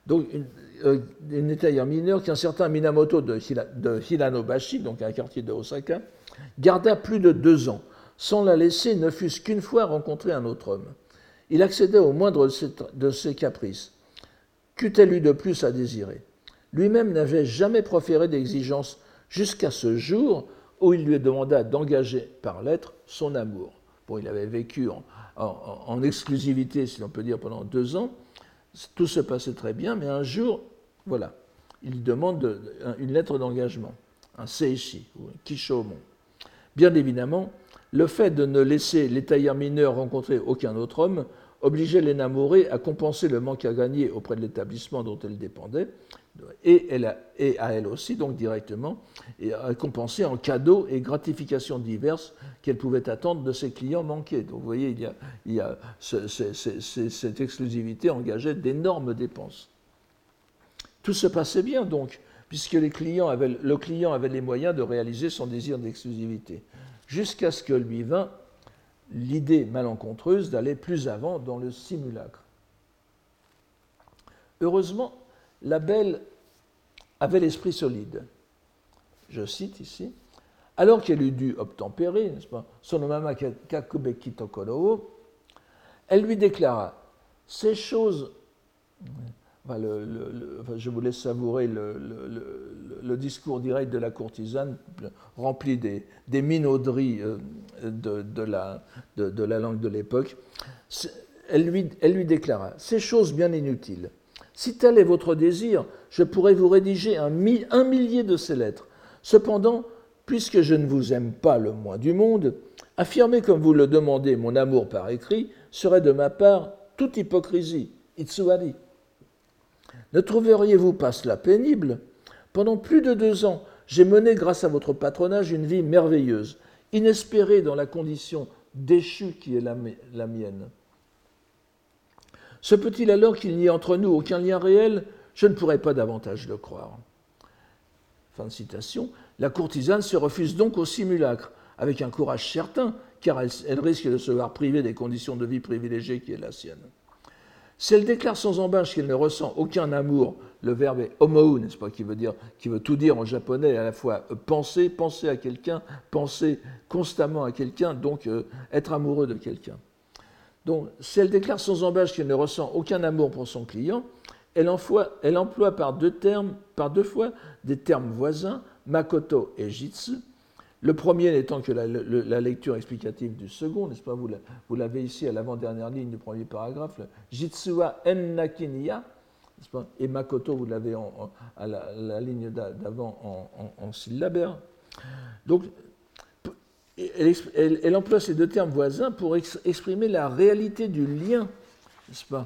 Donc une, euh, une mineure qu'un certain Minamoto de, de Hiranobashi, donc un quartier de Osaka, garda plus de deux ans sans la laisser ne fût-ce qu'une fois rencontrer un autre homme. Il accédait au moindre de ses caprices. Qu'eût-elle eu de plus à désirer? Lui-même n'avait jamais proféré d'exigence jusqu'à ce jour où il lui demanda d'engager par lettre son amour. Bon, il avait vécu en, exclusivité, si l'on peut dire, pendant deux ans. Tout se passait très bien, mais un jour, voilà, il demande une lettre d'engagement, un seishi, ou un kishomon. Bien évidemment, le fait de ne laisser les tailleurs mineurs rencontrer aucun autre homme obligeait l'énamorée à compenser le manque à gagner auprès de l'établissement dont elle dépendait, et, à elle aussi, donc directement, et à compenser en cadeaux et gratifications diverses qu'elle pouvait attendre de ses clients manqués. Donc vous voyez, cette exclusivité engageait d'énormes dépenses. Tout se passait bien donc, puisque les le client avait les moyens de réaliser son désir d'exclusivité jusqu'à ce que lui vint l'idée malencontreuse d'aller plus avant dans le simulacre. Heureusement, la belle avait l'esprit solide. Je cite ici, alors qu'elle eut dû obtempérer, n'est-ce pas, Sonomama Kakubeki elle lui déclara Ces choses je vous laisse savourer le, discours direct de la courtisane, rempli des, des minauderies euh, de, la, de, la, langue de l'époque. Elle lui, elle lui déclara Ces choses bien inutiles. Si tel est votre désir, je pourrais vous rédiger un, un millier de ces lettres. Cependant, puisque je ne vous aime pas le moins du monde, affirmer comme vous le demandez mon amour par écrit serait de ma part toute hypocrisie. Itsuari. Ne trouveriez-vous pas cela pénible? Pendant plus de deux ans, j'ai mené, grâce à votre patronage, une vie merveilleuse, inespérée dans la condition déchue qui est la, mienne. Se peut-il alors qu'il n'y ait entre nous aucun lien réel? Je ne pourrais pas davantage le croire. Fin de citation. La courtisane se refuse donc au simulacre, avec un courage certain, car elle, risque de se voir privée des conditions de vie privilégiées qui est la sienne. Si elle déclare sans embâche qu'elle ne ressent aucun amour, le verbe est homou, n'est-ce pas, qui veut, dire, qui veut tout dire en japonais, à la fois penser, penser à quelqu'un, penser constamment à quelqu'un, donc euh, être amoureux de quelqu'un. Donc, si elle déclare sans embâche qu'elle ne ressent aucun amour pour son client, elle emploie, elle emploie par, deux termes, par deux fois des termes voisins, makoto et jitsu. Le premier n'étant que la, lecture explicative du second, n'est-ce pas Vous l'avez ici à l'avant-dernière ligne du premier paragraphe. Jitsu wa en nakiniya, et makoto, vous l'avez à la, ligne d'avant en, en, syllabaire. Donc, elle, emploie ces deux termes voisins pour exprimer la réalité du lien, n'est-ce pas,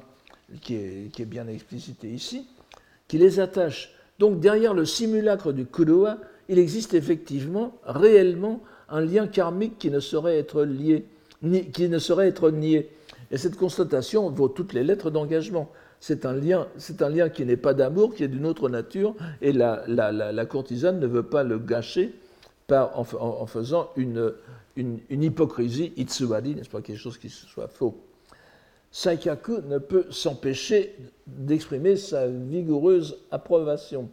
qui est, bien explicité ici, qui les attache. Donc derrière le simulacre du kudoa, il existe effectivement, réellement, un lien karmique qui ne saurait être nié. Et cette constatation vaut toutes les lettres d'engagement. C'est un lien, qui n'est pas d'amour, qui est d'une autre nature, et la courtisane ne veut pas le gâcher en, faisant une, une, hypocrisie, itsuwari, n'est-ce pas, quelque chose qui soit faux. Saikaku ne peut s'empêcher d'exprimer sa vigoureuse approbation.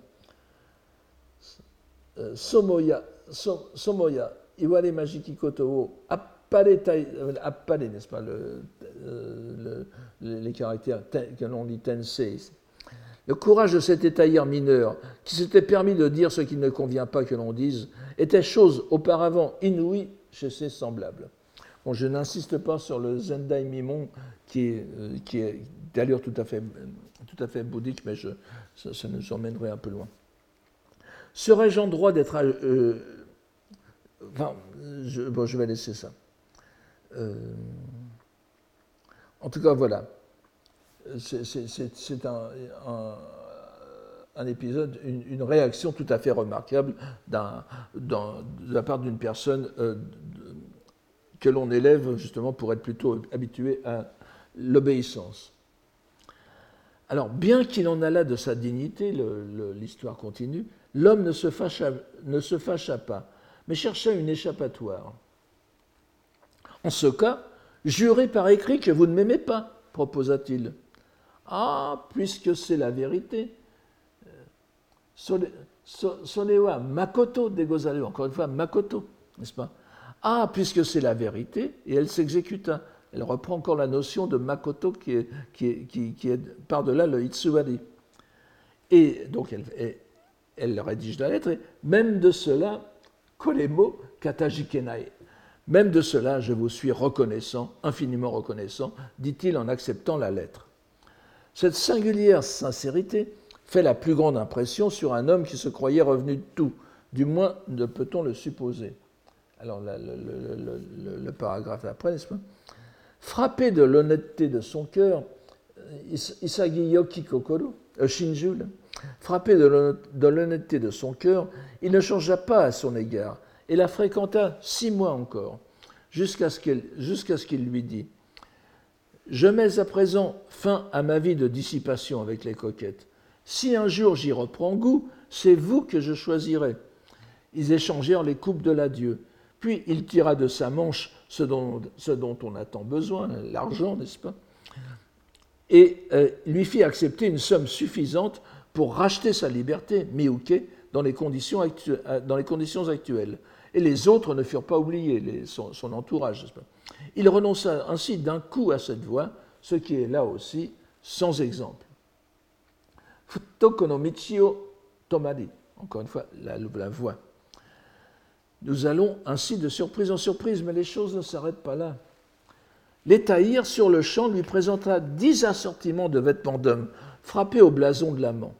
Euh, Somoya, Somoya, Iware Majiki appare, n'est-ce pas, le, euh, les caractères que l'on dit tensei, le courage de cet étailleur mineur, qui s'était permis de dire ce qu'il ne convient pas que l'on dise, était chose auparavant inouïe chez ses semblables. Bon, je n'insiste pas sur le Zendai Mimon, qui est, euh, qui d'allure tout à fait, tout à fait bouddhique, mais ça, nous emmènerait un peu loin. Serais-je en droit d'être... Euh, enfin, je, bon, je vais laisser ça. Euh, en tout cas, voilà c'est un, épisode, une, réaction tout à fait remarquable de la part d'une personne euh, que l'on élève justement pour être plutôt habitué à l'obéissance. Alors, bien qu'il en allât de sa dignité, l'histoire continue, l'homme ne, se fâcha, pas, mais chercha une échappatoire. En ce cas, jurez par écrit que vous ne m'aimez pas, proposa-t-il. Ah, puisque c'est la vérité. Sonewa Makoto de Gozale, encore une fois, Makoto, n'est-ce pas? Ah, puisque c'est la vérité, et elle s'exécuta. Elle reprend encore la notion de Makoto qui est, qui, est par-delà le Itsuwari. Et donc elle, elle, rédige la lettre, et même de cela, Kolemo Katajikenai. Même de cela, je vous suis reconnaissant, infiniment reconnaissant, dit-il en acceptant la lettre. Cette singulière sincérité fait la plus grande impression sur un homme qui se croyait revenu de tout, du moins ne peut-on le supposer. Alors le, paragraphe après, n'est-ce pas? Frappé de l'honnêteté de son cœur, Isagi Yoki Kokoro, euh, frappé de l'honnêteté de son cœur, il ne changea pas à son égard et la fréquenta six mois encore, jusqu'à ce qu'il lui dit je mets à présent fin à ma vie de dissipation avec les coquettes. Si un jour j'y reprends goût, c'est vous que je choisirai. Ils échangèrent les coupes de l'adieu. Puis il tira de sa manche ce dont, on a tant besoin, l'argent, n'est-ce pas? Et euh, lui fit accepter une somme suffisante pour racheter sa liberté, Miyuke, dans les conditions, euh, dans les conditions actuelles. Et les autres ne furent pas oubliés, son, entourage, il renonça ainsi d'un coup à cette voie, ce qui est là aussi sans exemple. Futokono Michio Tomari, encore une fois, la, la voie. Nous allons ainsi de surprise en surprise, mais les choses ne s'arrêtent pas là. L'étaïr, sur le champ, lui présenta dix assortiments de vêtements d'hommes, frappés au blason de l'amant.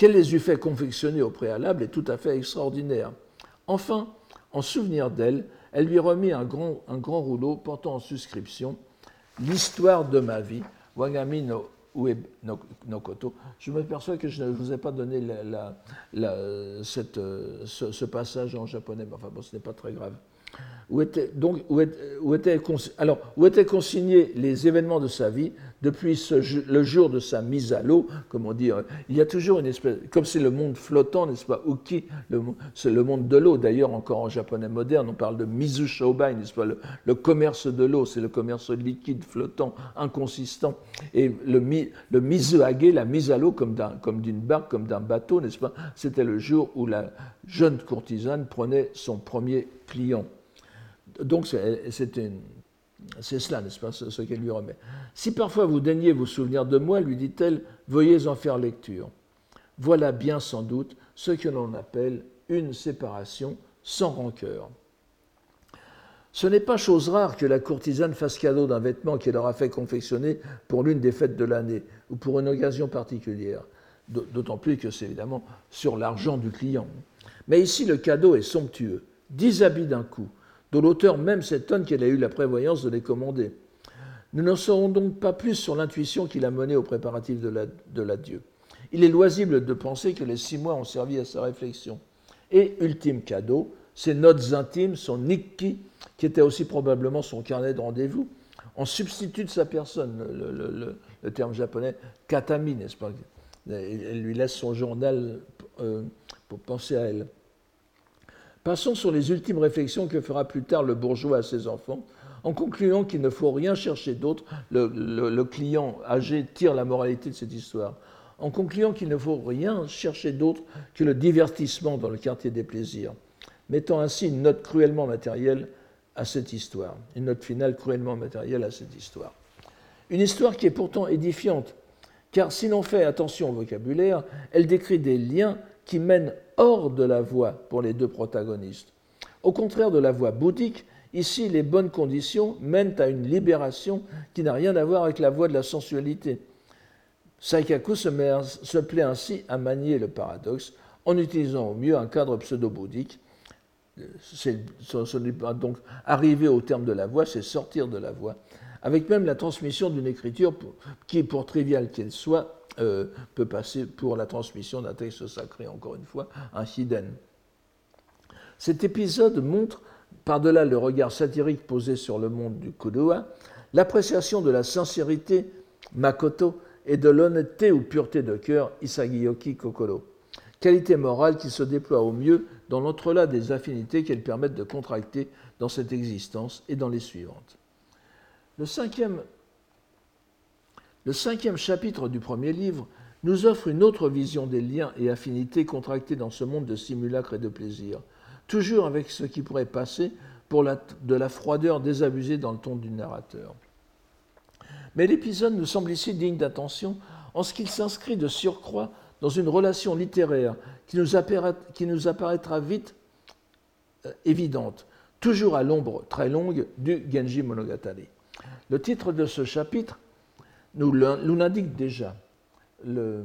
Qu'elle les eût fait confectionner au préalable est tout à fait extraordinaire. Enfin, en souvenir d'elle, elle lui remit un grand, un grand rouleau portant en suscription L'histoire de ma vie, Wagami no Koto. Je m'aperçois que je ne vous ai pas donné cette, ce, ce, passage en japonais, mais enfin bon, ce n'est pas très grave où où alors, où étaient consignés les événements de sa vie? Depuis le jour de sa mise à l'eau, comme on dit. Hein. Il y a toujours une espèce, comme c'est le monde flottant, n'est-ce pas, Uki, c'est le monde de l'eau. D'ailleurs, encore en japonais moderne, on parle de mizu shobai, n'est-ce pas, le, commerce de l'eau, c'est le commerce liquide, flottant, inconsistant. Et le, le mizuage, la mise à l'eau comme d'une barque, comme d'un bateau, n'est-ce pas, c'était le jour où la jeune courtisane prenait son premier client. Donc c'est cela, n'est-ce pas, ce, qu'elle lui remet. Si parfois vous daignez vous souvenir de moi, lui dit-elle, veuillez en faire lecture. Voilà bien sans doute ce que l'on appelle une séparation sans rancœur. Ce n'est pas chose rare que la courtisane fasse cadeau d'un vêtement qu'elle aura fait confectionner pour l'une des fêtes de l'année ou pour une occasion particulière, d'autant plus que c'est évidemment sur l'argent du client. Mais ici, le cadeau est somptueux. Dix habits d'un coup, dont l'auteur même s'étonne qu'elle ait eu la prévoyance de les commander. Nous n'en saurons donc pas plus sur l'intuition qui l'a menée aux préparatifs de l'adieu. Il est loisible de penser que les six mois ont servi à sa réflexion. Et, ultime cadeau, ses notes intimes, son nikki, qui était aussi probablement son carnet de rendez-vous, en substitut de sa personne, le, terme japonais katami, n'est-ce pas? Elle lui laisse son journal euh, pour penser à elle. Passons sur les ultimes réflexions que fera plus tard le bourgeois à ses enfants, en concluant qu'il ne faut rien chercher d'autre. Le, client âgé tire la moralité de cette histoire. En concluant qu'il ne faut rien chercher d'autre que le divertissement dans le quartier des plaisirs, mettant ainsi une note cruellement matérielle à cette histoire, une note finale cruellement matérielle à cette histoire. Une histoire qui est pourtant édifiante, car si l'on fait attention au vocabulaire, elle décrit des liens qui mènent hors de la voie pour les deux protagonistes. Au contraire de la voie bouddhique, ici les bonnes conditions mènent à une libération qui n'a rien à voir avec la voie de la sensualité. Saikaku se, se plaît ainsi à manier le paradoxe en utilisant au mieux un cadre pseudo-bouddhique. Donc, arriver au terme de la voie, c'est sortir de la voie, avec même la transmission d'une écriture qui, pour triviale qu'elle soit, euh, peut passer pour la transmission d'un texte sacré, encore une fois, un hiden. Cet épisode montre, par-delà le regard satirique posé sur le monde du Kodoa, l'appréciation de la sincérité Makoto et de l'honnêteté ou pureté de cœur Isagiyoki Kokoro, qualité morale qui se déploie au mieux dans l'entrelac des affinités qu'elles permettent de contracter dans cette existence et dans les suivantes. Le cinquième le cinquième chapitre du premier livre nous offre une autre vision des liens et affinités contractés dans ce monde de simulacres et de plaisir, toujours avec ce qui pourrait passer pour de la froideur désabusée dans le ton du narrateur. Mais l'épisode nous semble ici digne d'attention en ce qu'il s'inscrit de surcroît dans une relation littéraire qui nous, qui nous apparaîtra vite euh, évidente, toujours à l'ombre très longue du Genji Monogatari. Le titre de ce chapitre nous l'indique déjà. Le,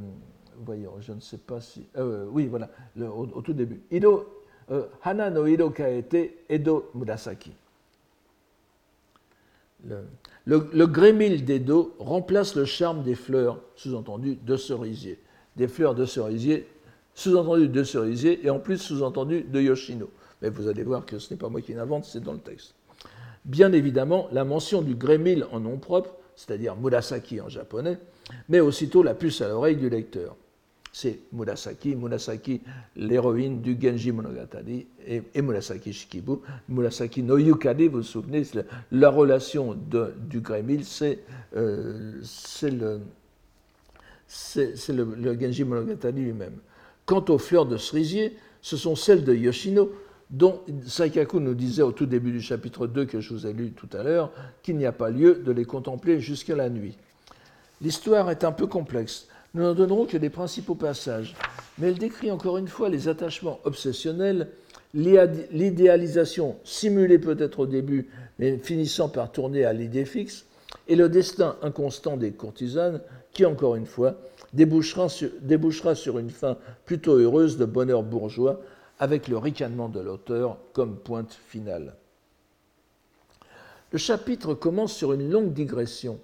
voyons, je ne sais pas si. Euh, oui, voilà, au, tout début. Ido, euh, Hana no Iro Kaete Edo Murasaki. Le, le, le grémil d'Edo remplace le charme des fleurs, sous-entendu de cerisier. Des fleurs de cerisier, sous-entendu de cerisier, et en plus sous-entendu de Yoshino. Mais vous allez voir que ce n'est pas moi qui l'invente, c'est dans le texte. Bien évidemment, la mention du grémil en nom propre c'est-à-dire Murasaki en japonais, mais aussitôt la puce à l'oreille du lecteur. C'est Murasaki, Murasaki, l'héroïne du Genji Monogatari, et, Murasaki Shikibu. Murasaki no Yukari, vous vous souvenez, la, relation de, du Grémil, c'est euh, le, le, le, Genji Monogatari lui-même. Quant aux fleurs de cerisier, ce sont celles de Yoshino, dont Saikaku nous disait au tout début du chapitre 2 que je vous ai lu tout à l'heure qu'il n'y a pas lieu de les contempler jusqu'à la nuit. L'histoire est un peu complexe. Nous n'en donnerons que les principaux passages, mais elle décrit encore une fois les attachements obsessionnels, l'idéalisation simulée peut-être au début, mais finissant par tourner à l'idée fixe, et le destin inconstant des courtisanes qui, encore une fois, débouchera sur, débouchera sur une fin plutôt heureuse de bonheur bourgeois avec le ricanement de l'auteur comme pointe finale. Le chapitre commence sur une longue digression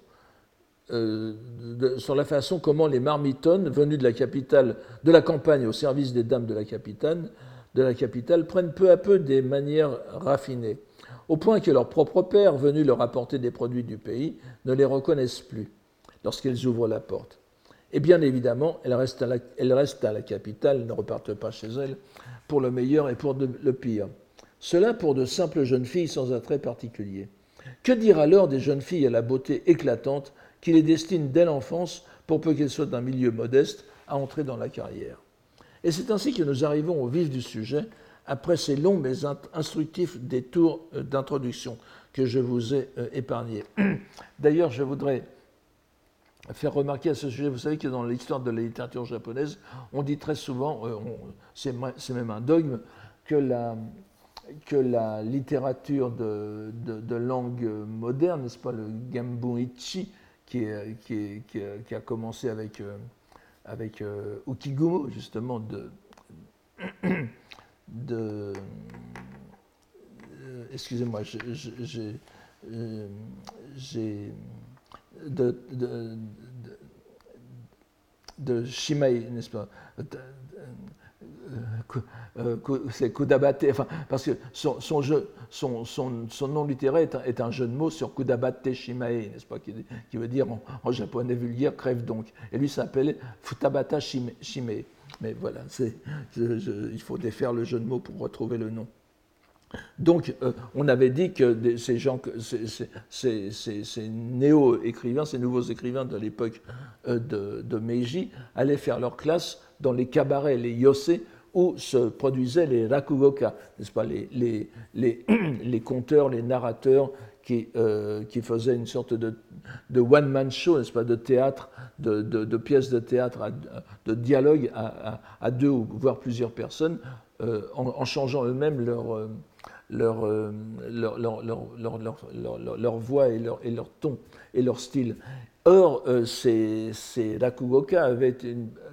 sur la façon comment les marmitonnes, venues de la capitale, de la campagne au service des dames de la capitale, de la capitale prennent peu à peu des manières raffinées, au point que leur propre père, venu leur apporter des produits du pays, ne les reconnaissent plus lorsqu'elles ouvrent la porte. Et bien évidemment, elles restent à la capitale, ne repartent pas chez elles, pour le meilleur et pour le pire. Cela pour de simples jeunes filles sans attrait particulier. Que dire alors des jeunes filles à la beauté éclatante qui les destinent dès l'enfance, pour peu qu'elles soient d'un milieu modeste, à entrer dans la carrière? Et c'est ainsi que nous arrivons au vif du sujet, après ces longs mais instructifs détours euh, d'introduction que je vous ai euh, épargnés. D'ailleurs, je voudrais faire remarquer à ce sujet, vous savez que dans l'histoire de la littérature japonaise, on dit très souvent, euh, c'est même un dogme, que la, que la littérature de, de, langue moderne, n'est-ce pas, le Gambun-ichi, qui, qui, qui, a commencé avec, euh, avec euh, Ukigumo, justement, de. de euh, Excusez-moi, j'ai. De, de, de, Shimei, n'est-ce pas? Euh, c'est Kudabate, enfin, parce que son, son, jeu, son, son, nom littéraire est un, jeu de mots sur Kudabate Shimae, n'est-ce pas, qui, qui, veut dire en, japonais vulgaire crève donc. Et lui s'appelait Futabata Shime. Mais voilà, il faut défaire le jeu de mots pour retrouver le nom. Donc, euh, on avait dit que ces gens, ces, ces, néo-écrivains, ces nouveaux écrivains de l'époque euh, de, Meiji, allaient faire leur classe dans les cabarets, les yosei, où se produisaient les rakugoka, n'est-ce pas, les, les, les, les, conteurs, les narrateurs qui, euh, qui faisaient une sorte de, de one-man show, n'est-ce pas, de théâtre, de, de, pièces de théâtre, de dialogue à, deux ou voire plusieurs personnes, euh, en, changeant eux-mêmes leur, leur, leur, leur, leur, voix et leur, et leur ton et leur style. Or, euh, ces, ces, Rakugoka avaient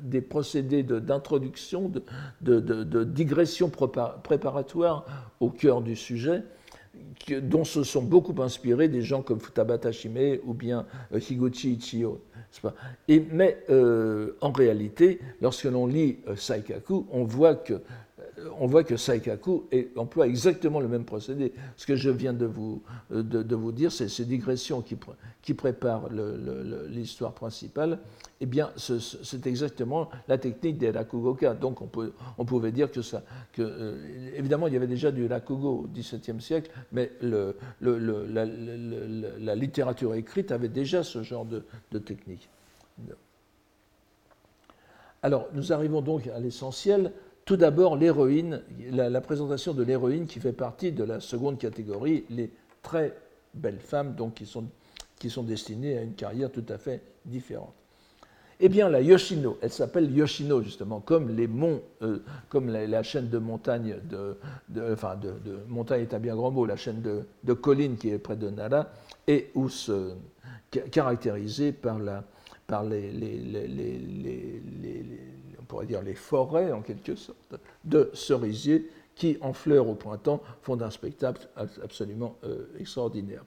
des procédés d'introduction, de, de, digression préparatoire au cœur du sujet, dont se sont beaucoup inspirés des gens comme Futabata Shime ou bien euh, Higuchi Ichiyo. Et, mais euh, en réalité, lorsque l'on lit Saikaku, on voit que on voit que Saikaku emploie exactement le même procédé. Ce que je viens de vous, de, vous dire, c'est ces digressions qui, préparent l'histoire principale. Eh bien, c'est exactement la technique des rakugoka. Donc, on, pouvait dire que ça. Euh, évidemment, il y avait déjà du rakugo au XVIIe siècle, mais la, littérature écrite avait déjà ce genre de, de technique. Alors, nous arrivons donc à l'essentiel. Tout d'abord, l'héroïne, la, présentation de l'héroïne qui fait partie de la seconde catégorie, les très belles femmes, donc qui sont, qui sont destinées à une carrière tout à fait différente. Eh bien, la Yoshino, elle s'appelle Yoshino justement, comme les monts, euh, comme la, chaîne de montagnes de, enfin de, montagne est un bien grand mot, la chaîne de, collines qui est près de Nara, et où se caractérisée par la, par les, pourrait dire les forêts en quelque sorte, de cerisiers qui, en fleurs au printemps, font un spectacle absolument euh, extraordinaire.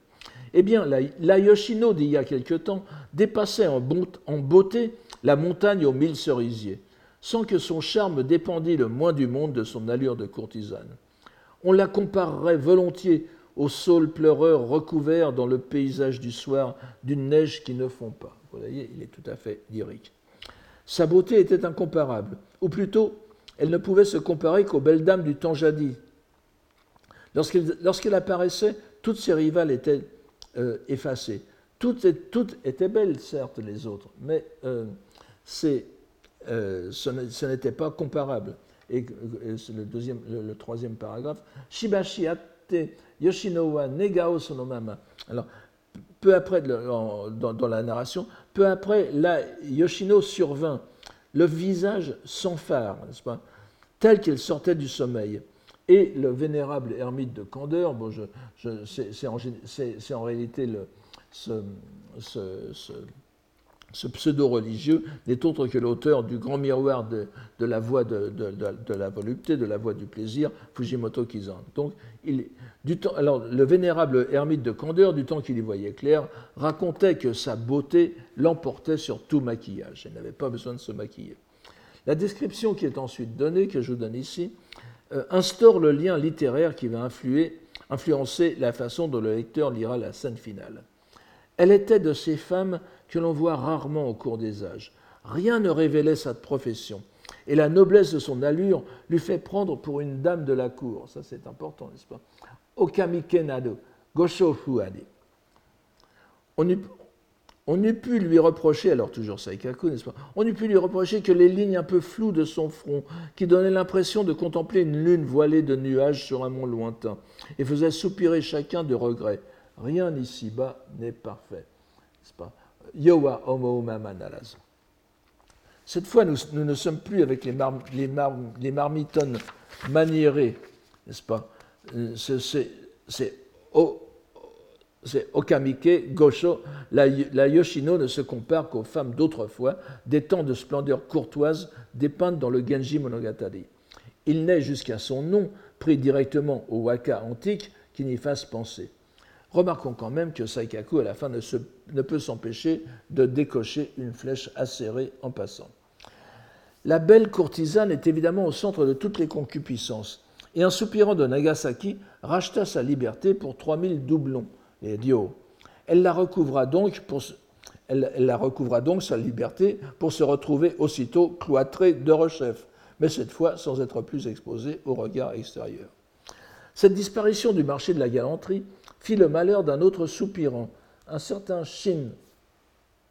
Eh bien, la, Yoshino d'il y a quelque temps dépassait en, beauté la montagne aux mille cerisiers, sans que son charme dépendît le moins du monde de son allure de courtisane. On la comparerait volontiers au saule pleureur recouvert dans le paysage du soir d'une neige qui ne fond pas. Vous voyez, il est tout à fait lyrique. Sa beauté était incomparable, ou plutôt, elle ne pouvait se comparer qu'aux belles dames du temps jadis. Lorsqu'elle apparaissait, toutes ses rivales étaient euh, effacées. Toutes, étaient belles, certes, les autres, mais euh, euh, ce n'était pas comparable. Et, le, deuxième, le, troisième paragraphe, Shibashi ate Yoshinowa negao sonomama. Peu après, dans, la narration, peu après, Yoshino survint, le visage sans phare, n'est-ce pas, tel qu'elle sortait du sommeil. Et le vénérable ermite de Candeur, bon, c'est en, réalité le, Ce pseudo-religieux n'est autre que l'auteur du grand miroir de, la voie de, la volupté, de la voie du plaisir, Fujimoto Kizan. Donc, le vénérable ermite de Candeur, du temps qu'il y voyait clair, racontait que sa beauté l'emportait sur tout maquillage. Elle n'avait pas besoin de se maquiller. La description qui est ensuite donnée, que je vous donne ici, euh, instaure le lien littéraire qui va influer, influencer la façon dont le lecteur lira la scène finale. Elle était de ces femmes que l'on voit rarement au cours des âges. Rien ne révélait sa profession, et la noblesse de son allure lui fait prendre pour une dame de la cour. Ça, c'est important, n'est-ce pas? Okamike Nado, Gosho Fuade. On eût, on eût pu lui reprocher, alors toujours Saikaku, n'est-ce pas? On eût pu lui reprocher que les lignes un peu floues de son front, qui donnaient l'impression de contempler une lune voilée de nuages sur un mont lointain, et faisaient soupirer chacun de regret. Rien ici-bas n'est parfait. N'est-ce pas? Yowa Homo Cette fois, nous, ne sommes plus avec les, les, marmitonnes maniérées, n'est-ce pas? Euh, C'est Okamike, Gosho. La, la, Yoshino ne se compare qu'aux femmes d'autrefois, des temps de splendeur courtoise dépeintes dans le Genji Monogatari. Il n'est jusqu'à son nom, pris directement au waka antique, qui n'y fasse penser. Remarquons quand même que Saikaku, à la fin, ne, peut s'empêcher de décocher une flèche acérée en passant. La belle courtisane est évidemment au centre de toutes les concupiscences, et un soupirant de Nagasaki racheta sa liberté pour 3000 doublons, les dio. Elle la recouvra donc sa liberté pour se retrouver aussitôt cloîtrée de rechef, mais cette fois sans être plus exposée au regard extérieur. Cette disparition du marché de la galanterie fit le malheur d'un autre soupirant, un certain Shin,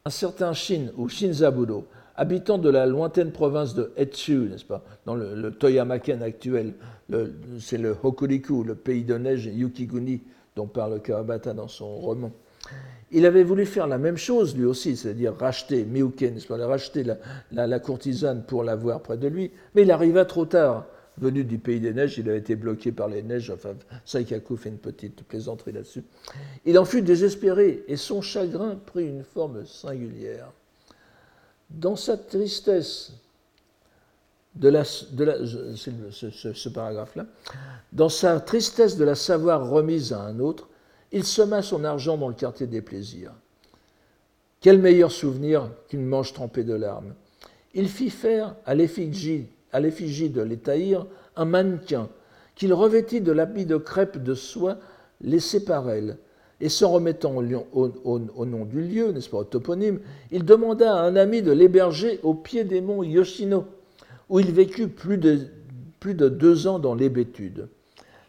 un certain Shin ou Shinzabudo, habitant de la lointaine province de Etsu, n'est-ce pas, dans le, Toyamaken actuel, c'est le Hokuriku, le pays de neige Yukiguni, dont parle Kawabata dans son roman. Il avait voulu faire la même chose lui aussi, c'est-à-dire racheter pas, racheter la, la, courtisane pour l'avoir près de lui, mais il arriva trop tard venu du pays des neiges, il a été bloqué par les neiges, enfin Saikaku fait une petite plaisanterie là-dessus. Il en fut désespéré et son chagrin prit une forme singulière. Dans sa tristesse, de la, dans sa tristesse de la savoir remise à un autre, il sema son argent dans le quartier des plaisirs. Quel meilleur souvenir qu'une manche trempée de larmes. Il fit faire à l'effigie à l'effigie de l'Étaïr un mannequin qu'il revêtit de l'habit de crêpe de soie laissé par elle. Et s'en remettant au, nom du lieu, n'est-ce pas, au toponyme, il demanda à un ami de l'héberger au pied des monts Yoshino, où il vécut plus de, deux ans dans l'hébétude.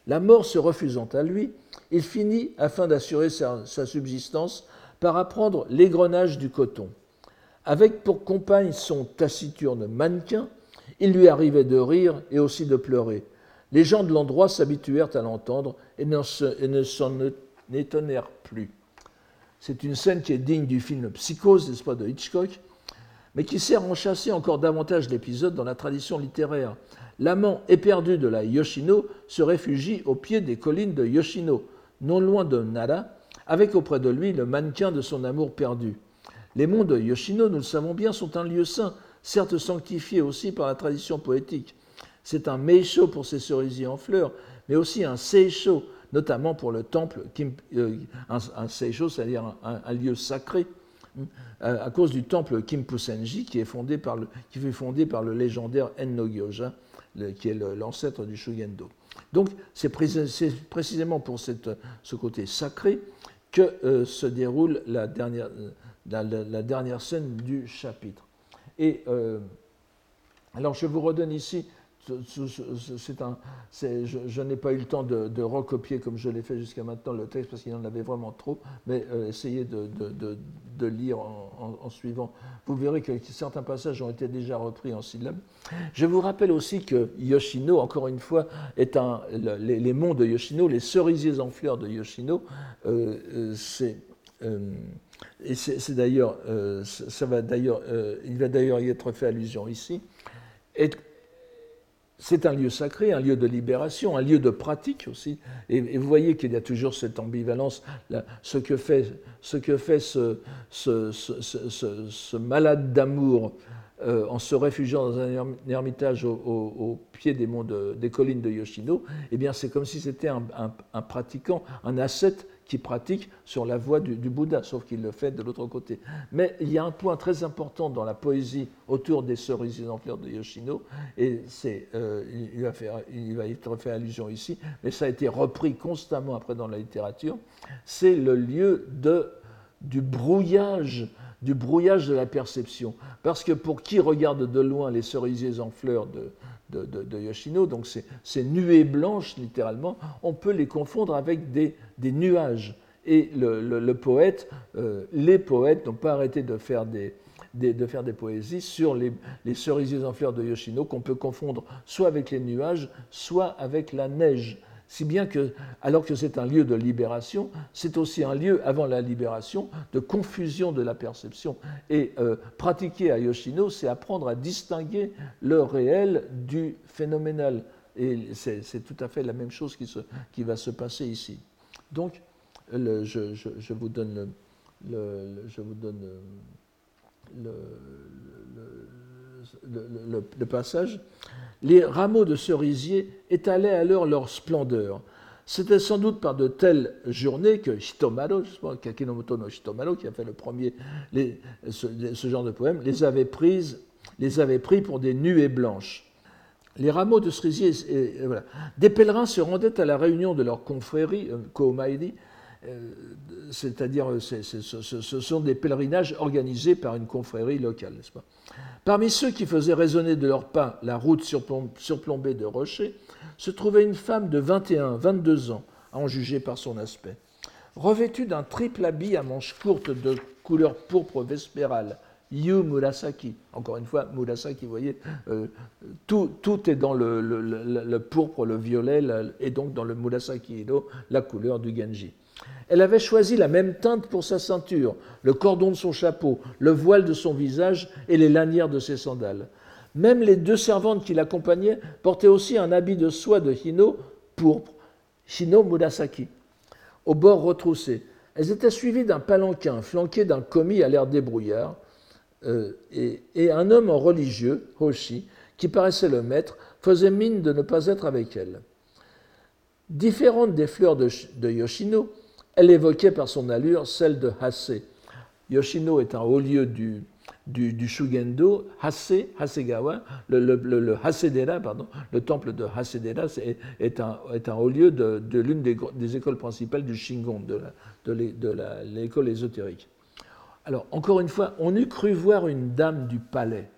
La mort se refusant à lui, il finit, afin d'assurer sa subsistance, par apprendre l'égrenage du coton. Avec pour compagne son taciturne mannequin, il lui arrivait de rire et aussi de pleurer. Les gens de l'endroit s'habituèrent à l'entendre et ne s'en étonnèrent plus. C'est une scène qui est digne du film Psychose, n'est-ce pas, de Hitchcock, mais qui sert à enchasser encore davantage l'épisode dans la tradition littéraire. L'amant éperdu de la Yoshino se réfugie au pied des collines de Yoshino, non loin de Nara, avec auprès de lui le mannequin de son amour perdu. Les monts de Yoshino, nous le savons bien, sont un lieu saint, certes sanctifié aussi par la tradition poétique. C'est un meisho pour ses cerisiers en fleurs, mais aussi un seisho, notamment pour le temple, euh, un, seisho, c'est-à-dire un, lieu sacré, hein, à, cause du temple Kimpusenji qui, est fondé par le, qui fut fondé par le légendaire Enno Gyoja, qui est l'ancêtre du Shugendo. Donc c'est précisément pour ce côté sacré que euh, se déroule la dernière scène du chapitre. Et euh, alors je vous redonne ici, c'est un, je, n'ai pas eu le temps de, recopier comme je l'ai fait jusqu'à maintenant le texte parce qu'il y en avait vraiment trop, mais euh, essayez de, lire en, suivant. Vous verrez que certains passages ont été déjà repris en syllabes. Je vous rappelle aussi que Yoshino, encore une fois, est un, les, monts de Yoshino, les cerisiers en fleurs de Yoshino, euh, c'est et c'est d'ailleurs, euh, ça va d'ailleurs, euh, il va d'ailleurs y être fait allusion ici. C'est un lieu sacré, un lieu de libération, un lieu de pratique aussi. Et, vous voyez qu'il y a toujours cette ambivalence. ce que fait ce, que fait ce, malade d'amour euh, en se réfugiant dans un ermitage au, pied des, monts des collines de Yoshino, eh bien c'est comme si c'était un, un, pratiquant, un ascète qui pratique sur la voie du, Bouddha, sauf qu'il le fait de l'autre côté. Mais il y a un point très important dans la poésie autour des en fleurs de Yoshino, et c'est, euh, il, va il va être fait allusion ici, mais ça a été repris constamment après dans la littérature, c'est le lieu de, du brouillage du brouillage de la perception. Parce que pour qui regarde de loin les cerisiers en fleurs de, Yoshino, donc ces, nuées blanches littéralement, on peut les confondre avec des, nuages. Et le, poète, euh, les poètes n'ont pas arrêté de faire des, poésies sur les cerisiers en fleurs de Yoshino qu'on peut confondre soit avec les nuages, soit avec la neige. Si bien que, alors que c'est un lieu de libération, c'est aussi un lieu, avant la libération, de confusion de la perception. Et euh, pratiquer à Yoshino, c'est apprendre à distinguer le réel du phénoménal. Et c'est tout à fait la même chose qui, va se passer ici. Donc, je, vous donne le passage les rameaux de cerisier étalaient alors leur splendeur. C'était sans doute par de telles journées que Shitomaro, Kakinomoto no Shitomaro, qui a fait le premier ce, genre de poème, les avait prises, les avait pris pour des nuées blanches. Les rameaux de cerisier, des pèlerins se rendaient à la réunion de leur confrérie, euh, Koumaidi, euh, c'est-à-dire ce sont des pèlerinages organisés par une confrérie locale, n'est-ce pas? Parmi ceux qui faisaient résonner de leurs pas la route surplombée de rochers, se trouvait une femme de 21, 22 ans, à en juger par son aspect. Revêtue d'un triple habit à manches courtes de couleur pourpre vespérale, Yu Murasaki. Encore une fois, Murasaki, vous voyez, euh, tout, tout, est dans le, pourpre, le violet, et donc dans le Murasaki la couleur du Genji. Elle avait choisi la même teinte pour sa ceinture, le cordon de son chapeau, le voile de son visage et les lanières de ses sandales. Même les deux servantes qui l'accompagnaient portaient aussi un habit de soie de hino pourpre, hino murasaki, au bord retroussé. Elles étaient suivies d'un palanquin flanqué d'un commis à l'air débrouillard euh, et, un homme en religieux, Hoshi, qui paraissait le maître, faisait mine de ne pas être avec elle. Différente des fleurs de Yoshino, elle évoquait par son allure celle de Hase. Yoshino est un haut lieu du, Shugendo. Hase, Hasegawa, le, le, Hasedera, pardon, le temple de Hasedera est, est, un, haut lieu de, l'une des, écoles principales du Shingon, de l'école ésotérique. Alors, encore une fois, on eût cru voir une dame du palais.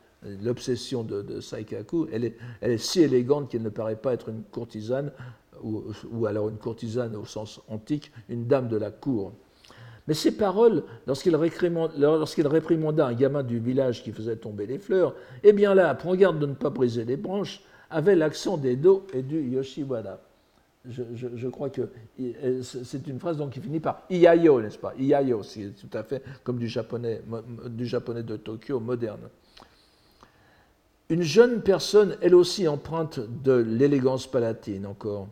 L'obsession de, Saikaku, elle est si élégante qu'elle ne paraît pas être une courtisane, ou, alors une courtisane au sens antique, une dame de la cour. Mais ces paroles, lorsqu'il réprimanda un gamin du village qui faisait tomber les fleurs, eh bien là, prends garde de ne pas briser les branches, avait l'accent des do et du yoshiwada. Je, je, crois que c'est une phrase donc qui finit par iayo, n'est-ce pas? Iayo, c'est tout à fait comme du japonais, du japonais de Tokyo moderne. Une jeune personne, elle aussi empreinte de l'élégance palatine encore.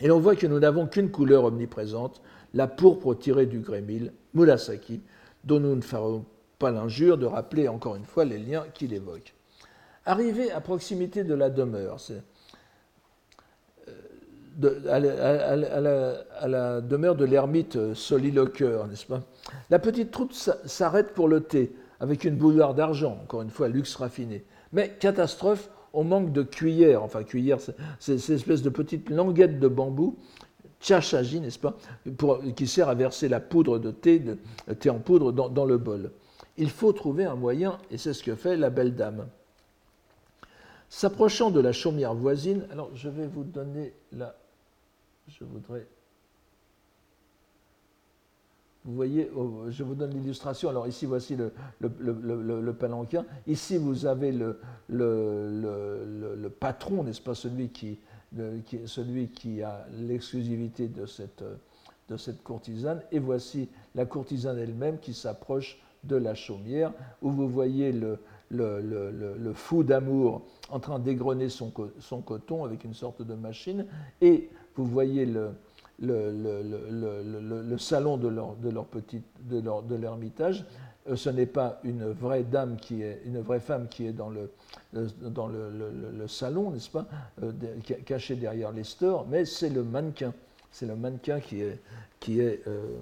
Et l'on voit que nous n'avons qu'une couleur omniprésente, la pourpre tirée du grémil, Murasaki, dont nous ne ferons pas l'injure de rappeler encore une fois les liens qu'il évoque. Arrivé à proximité de la demeure, euh, à, la, demeure de l'ermite soliloqueur, n'est-ce pas? La petite route s'arrête pour le thé, avec une bouilloire d'argent, encore une fois, luxe raffiné. Mais catastrophe, on manque de cuillères, enfin cuillères, c'est cette espèce de petite languette de bambou, chachaji, n'est-ce pas, qui sert à verser la poudre de thé, de, thé en poudre dans, le bol. Il faut trouver un moyen, et c'est ce que fait la belle dame. S'approchant de la chaumière voisine, alors je vais vous donner la, je voudrais vous voyez, oh, je vous donne l'illustration. Alors ici, voici le, le, palanquin. Ici, vous avez le, patron, n'est-ce pas, celui qui, celui qui a l'exclusivité de cette, de cette courtisane. Et voici la courtisane elle-même qui s'approche de la chaumière, où vous voyez le, fou d'amour en train d'égrener son, son, coton avec une sorte de machine, et vous voyez le, le, salon de leur, de leur petite, de, leur, de. Euh, ce n'est pas une vraie dame qui est, une vraie femme qui est dans le, dans le, salon, n'est-ce pas, euh, caché derrière les stores, mais c'est le mannequin. C'est le mannequin qui est, qui est euh,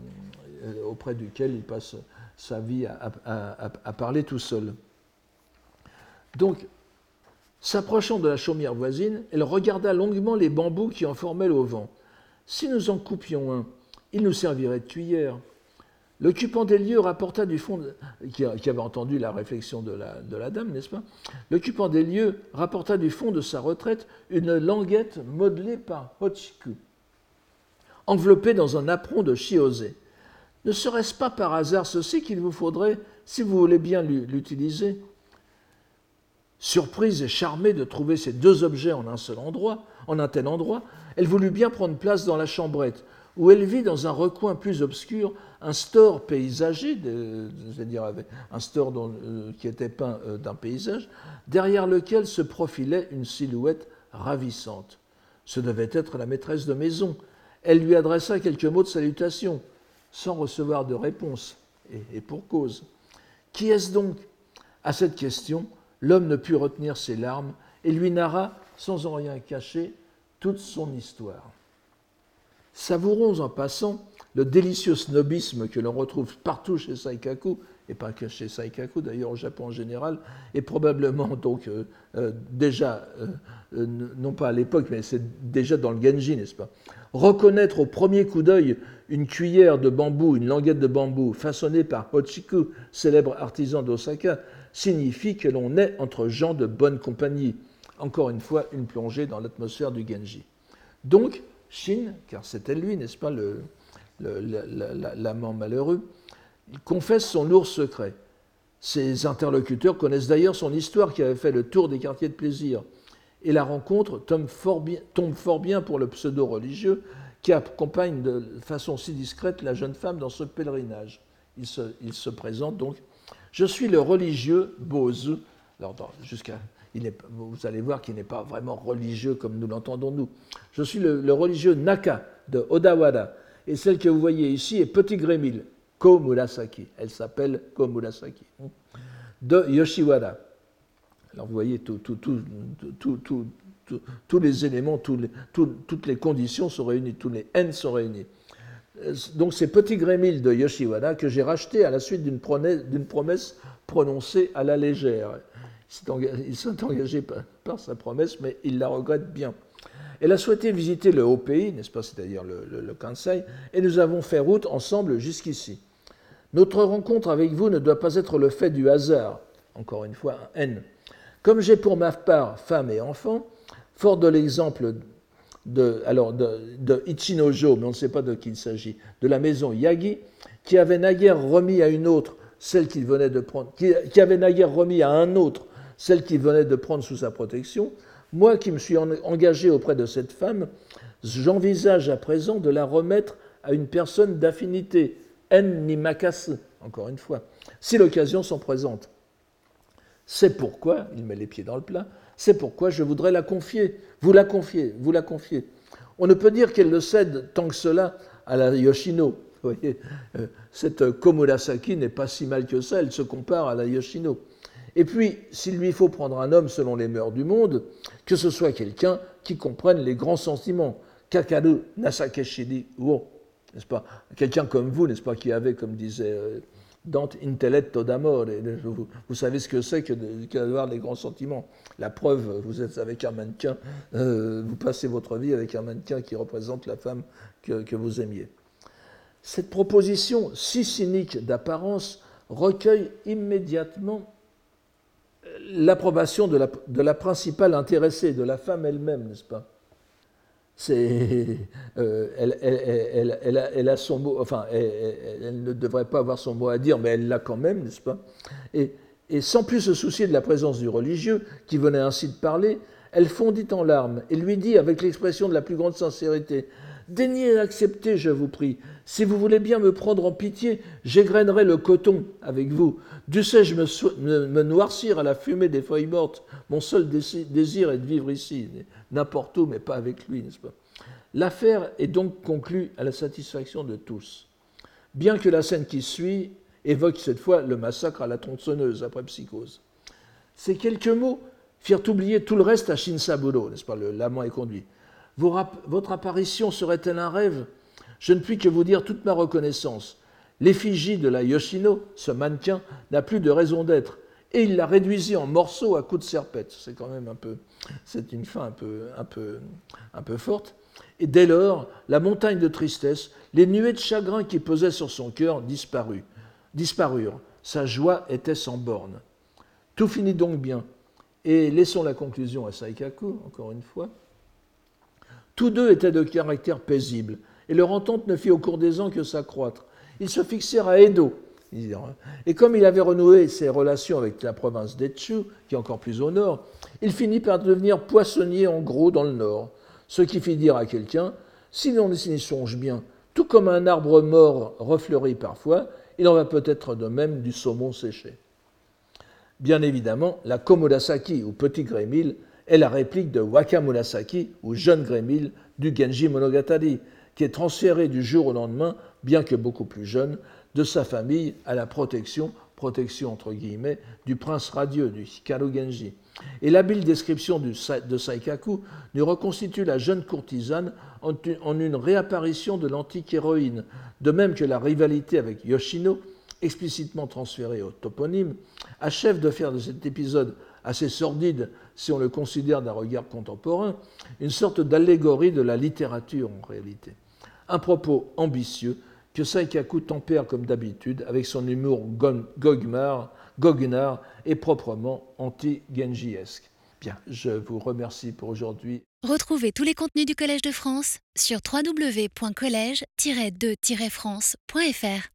auprès duquel il passe sa vie à, parler tout seul. Donc, s'approchant de la chaumière voisine, elle regarda longuement les bambous qui en formaient l'auvent. Si nous en coupions un, il nous servirait de cuillère. L'occupant des lieux rapporta du fond, qui, avait entendu la réflexion de la, de la dame, n'est-ce pas? L'occupant des lieux rapporta du fond de sa retraite une languette modelée par Hochiku, enveloppée dans un apron de chiosé. Ne serait-ce pas par hasard ceci qu'il vous faudrait, si vous voulez bien l'utiliser? Surprise et charmée de trouver ces deux objets en un seul endroit, en un tel endroit, elle voulut bien prendre place dans la chambrette, où elle vit dans un recoin plus obscur un store paysager, c'est-à-dire un store euh, qui était peint euh, d'un paysage, derrière lequel se profilait une silhouette ravissante. Ce devait être la maîtresse de maison. Elle lui adressa quelques mots de salutation, sans recevoir de réponse, et pour cause. Qui est-ce donc? À cette question, l'homme ne put retenir ses larmes et lui narra, sans en rien cacher, toute son histoire. Savourons en passant le délicieux snobisme que l'on retrouve partout chez Saikaku, et pas que chez Saikaku, d'ailleurs au Japon en général, et probablement donc euh, euh, déjà, euh, non pas à l'époque, mais c'est déjà dans le Genji, n'est-ce pas? Reconnaître au premier coup d'œil une cuillère de bambou, une languette de bambou façonnée par Hochiku, célèbre artisan d'Osaka, signifie que l'on est entre gens de bonne compagnie. Encore une fois, une plongée dans l'atmosphère du Genji. Donc, Shin, car c'était lui, n'est-ce pas, l'amant malheureux, il confesse son lourd secret. Ses interlocuteurs connaissent d'ailleurs son histoire qui avait fait le tour des quartiers de plaisir. Et la rencontre tombe fort bien, pour le pseudo-religieux qui accompagne de façon si discrète la jeune femme dans ce pèlerinage. Il se présente donc Je suis le religieux jusqu'à vous allez voir qu'il n'est pas vraiment religieux comme nous l'entendons nous. Je suis le, religieux Naka de Odawara. Et celle que vous voyez ici est Petit Grémil, Komurasaki. Elle s'appelle Komurasaki. De Yoshiwara. Alors vous voyez, tous les éléments, toutes les conditions sont réunies, tous les N sont réunis. Donc c'est Petit Grémil de Yoshiwara que j'ai racheté à la suite d'une promesse prononcée à la légère. Il s'est engagé par, sa promesse, mais il la regrette bien. Elle a souhaité visiter le haut pays, n'est-ce pas, c'est-à-dire le, Kansai, et nous avons fait route ensemble jusqu'ici. Notre rencontre avec vous ne doit pas être le fait du hasard, encore une fois, N. Comme j'ai pour ma part femme et enfant, fort de l'exemple de, alors de, Ichinojo, mais on ne sait pas de qui il s'agit, de la maison Yagi, qui avait naguère remis à une autre celle qu'il venait de prendre, qui avait naguère remis à un autre celle qu'il venait de prendre sous sa protection, moi qui me suis engagé auprès de cette femme, j'envisage à présent de la remettre à une personne d'affinité, en nimakas, encore une fois, si l'occasion s'en présente. C'est pourquoi, il met les pieds dans le plat, c'est pourquoi je voudrais la confier, vous la confier, vous la confier. On ne peut dire qu'elle le cède tant que cela à la Yoshino. Vous voyez, euh, cette Komurasaki n'est pas si mal que ça, elle se compare à la Yoshino. Et puis, s'il lui faut prendre un homme selon les mœurs du monde, que ce soit quelqu'un qui comprenne les grands sentiments. Kakaru Nasakeshidi Wo, n'est-ce pas? Quelqu'un comme vous, n'est-ce pas, qui avait, comme disait euh, Dante, intelletto d'amore. Vous, savez ce que c'est que d'avoir les grands sentiments. La preuve, vous êtes avec un mannequin, euh, vous passez votre vie avec un mannequin qui représente la femme que, que vous aimiez. Cette proposition si cynique d'apparence recueille immédiatement l'approbation de la, principale intéressée, de la femme elle-même, n'est-ce pas? C'est, elle, ne devrait pas avoir son mot à dire, mais elle l'a quand même, n'est-ce pas? Et, sans plus se soucier de la présence du religieux, qui venait ainsi de parler, elle fondit en larmes et lui dit avec l'expression de la plus grande sincérité Daignez accepter, je vous prie. Si vous voulez bien me prendre en pitié, j'égrainerai le coton avec vous. Dussé-je me, me, noircir à la fumée des feuilles mortes Mon seul désir est de vivre ici, n'importe où, mais pas avec lui, n'est-ce pas? L'affaire est donc conclue à la satisfaction de tous. Bien que la scène qui suit évoque cette fois le massacre à la tronçonneuse après psychose. Ces quelques mots firent oublier tout le reste à Shinsaburo, n'est-ce pas? L'amant est conduit. Votre apparition serait-elle un rêve? Je ne puis que vous dire toute ma reconnaissance. L'effigie de la Yoshino, ce mannequin, n'a plus de raison d'être, et il l'a réduisit en morceaux à coups de serpette. C'est quand même un peu, c'est une fin un peu, un peu, un peu forte. Et dès lors, la montagne de tristesse, les nuées de chagrin qui pesaient sur son cœur disparurent. disparurent. Sa joie était sans borne. Tout finit donc bien. Et laissons la conclusion à Saikaku, encore une fois. Tous deux étaient de caractère paisible, et leur entente ne fit au cours des ans que s'accroître. Ils se fixèrent à Edo, et comme il avait renoué ses relations avec la province d'Etsu, qui est encore plus au nord, il finit par devenir poissonnier en gros dans le nord, ce qui fit dire à quelqu'un Si l'on y songe bien, tout comme un arbre mort refleurit parfois, il en va peut-être de même du saumon séché. Bien évidemment, la Komodasaki ou Petit Grémil est la réplique de Wakamurasaki ou Jeune Grémil du Genji Monogatari, qui est transféré du jour au lendemain, bien que beaucoup plus jeune, de sa famille à la protection, protection entre guillemets, du prince radieux, du Hikaru Genji. Et l'habile description de Saikaku nous reconstitue la jeune courtisane en une réapparition de l'antique héroïne, de même que la rivalité avec Yoshino explicitement transféré au toponyme, achève de faire de cet épisode assez sordide, si on le considère d'un regard contemporain, une sorte d'allégorie de la littérature en réalité. Un propos ambitieux que Saikaku tempère comme d'habitude avec son humour goguenard et proprement anti-genjiesque. Bien, je vous remercie pour aujourd'hui. Retrouvez tous les contenus du Collège de France sur www.colège-2-france.fr.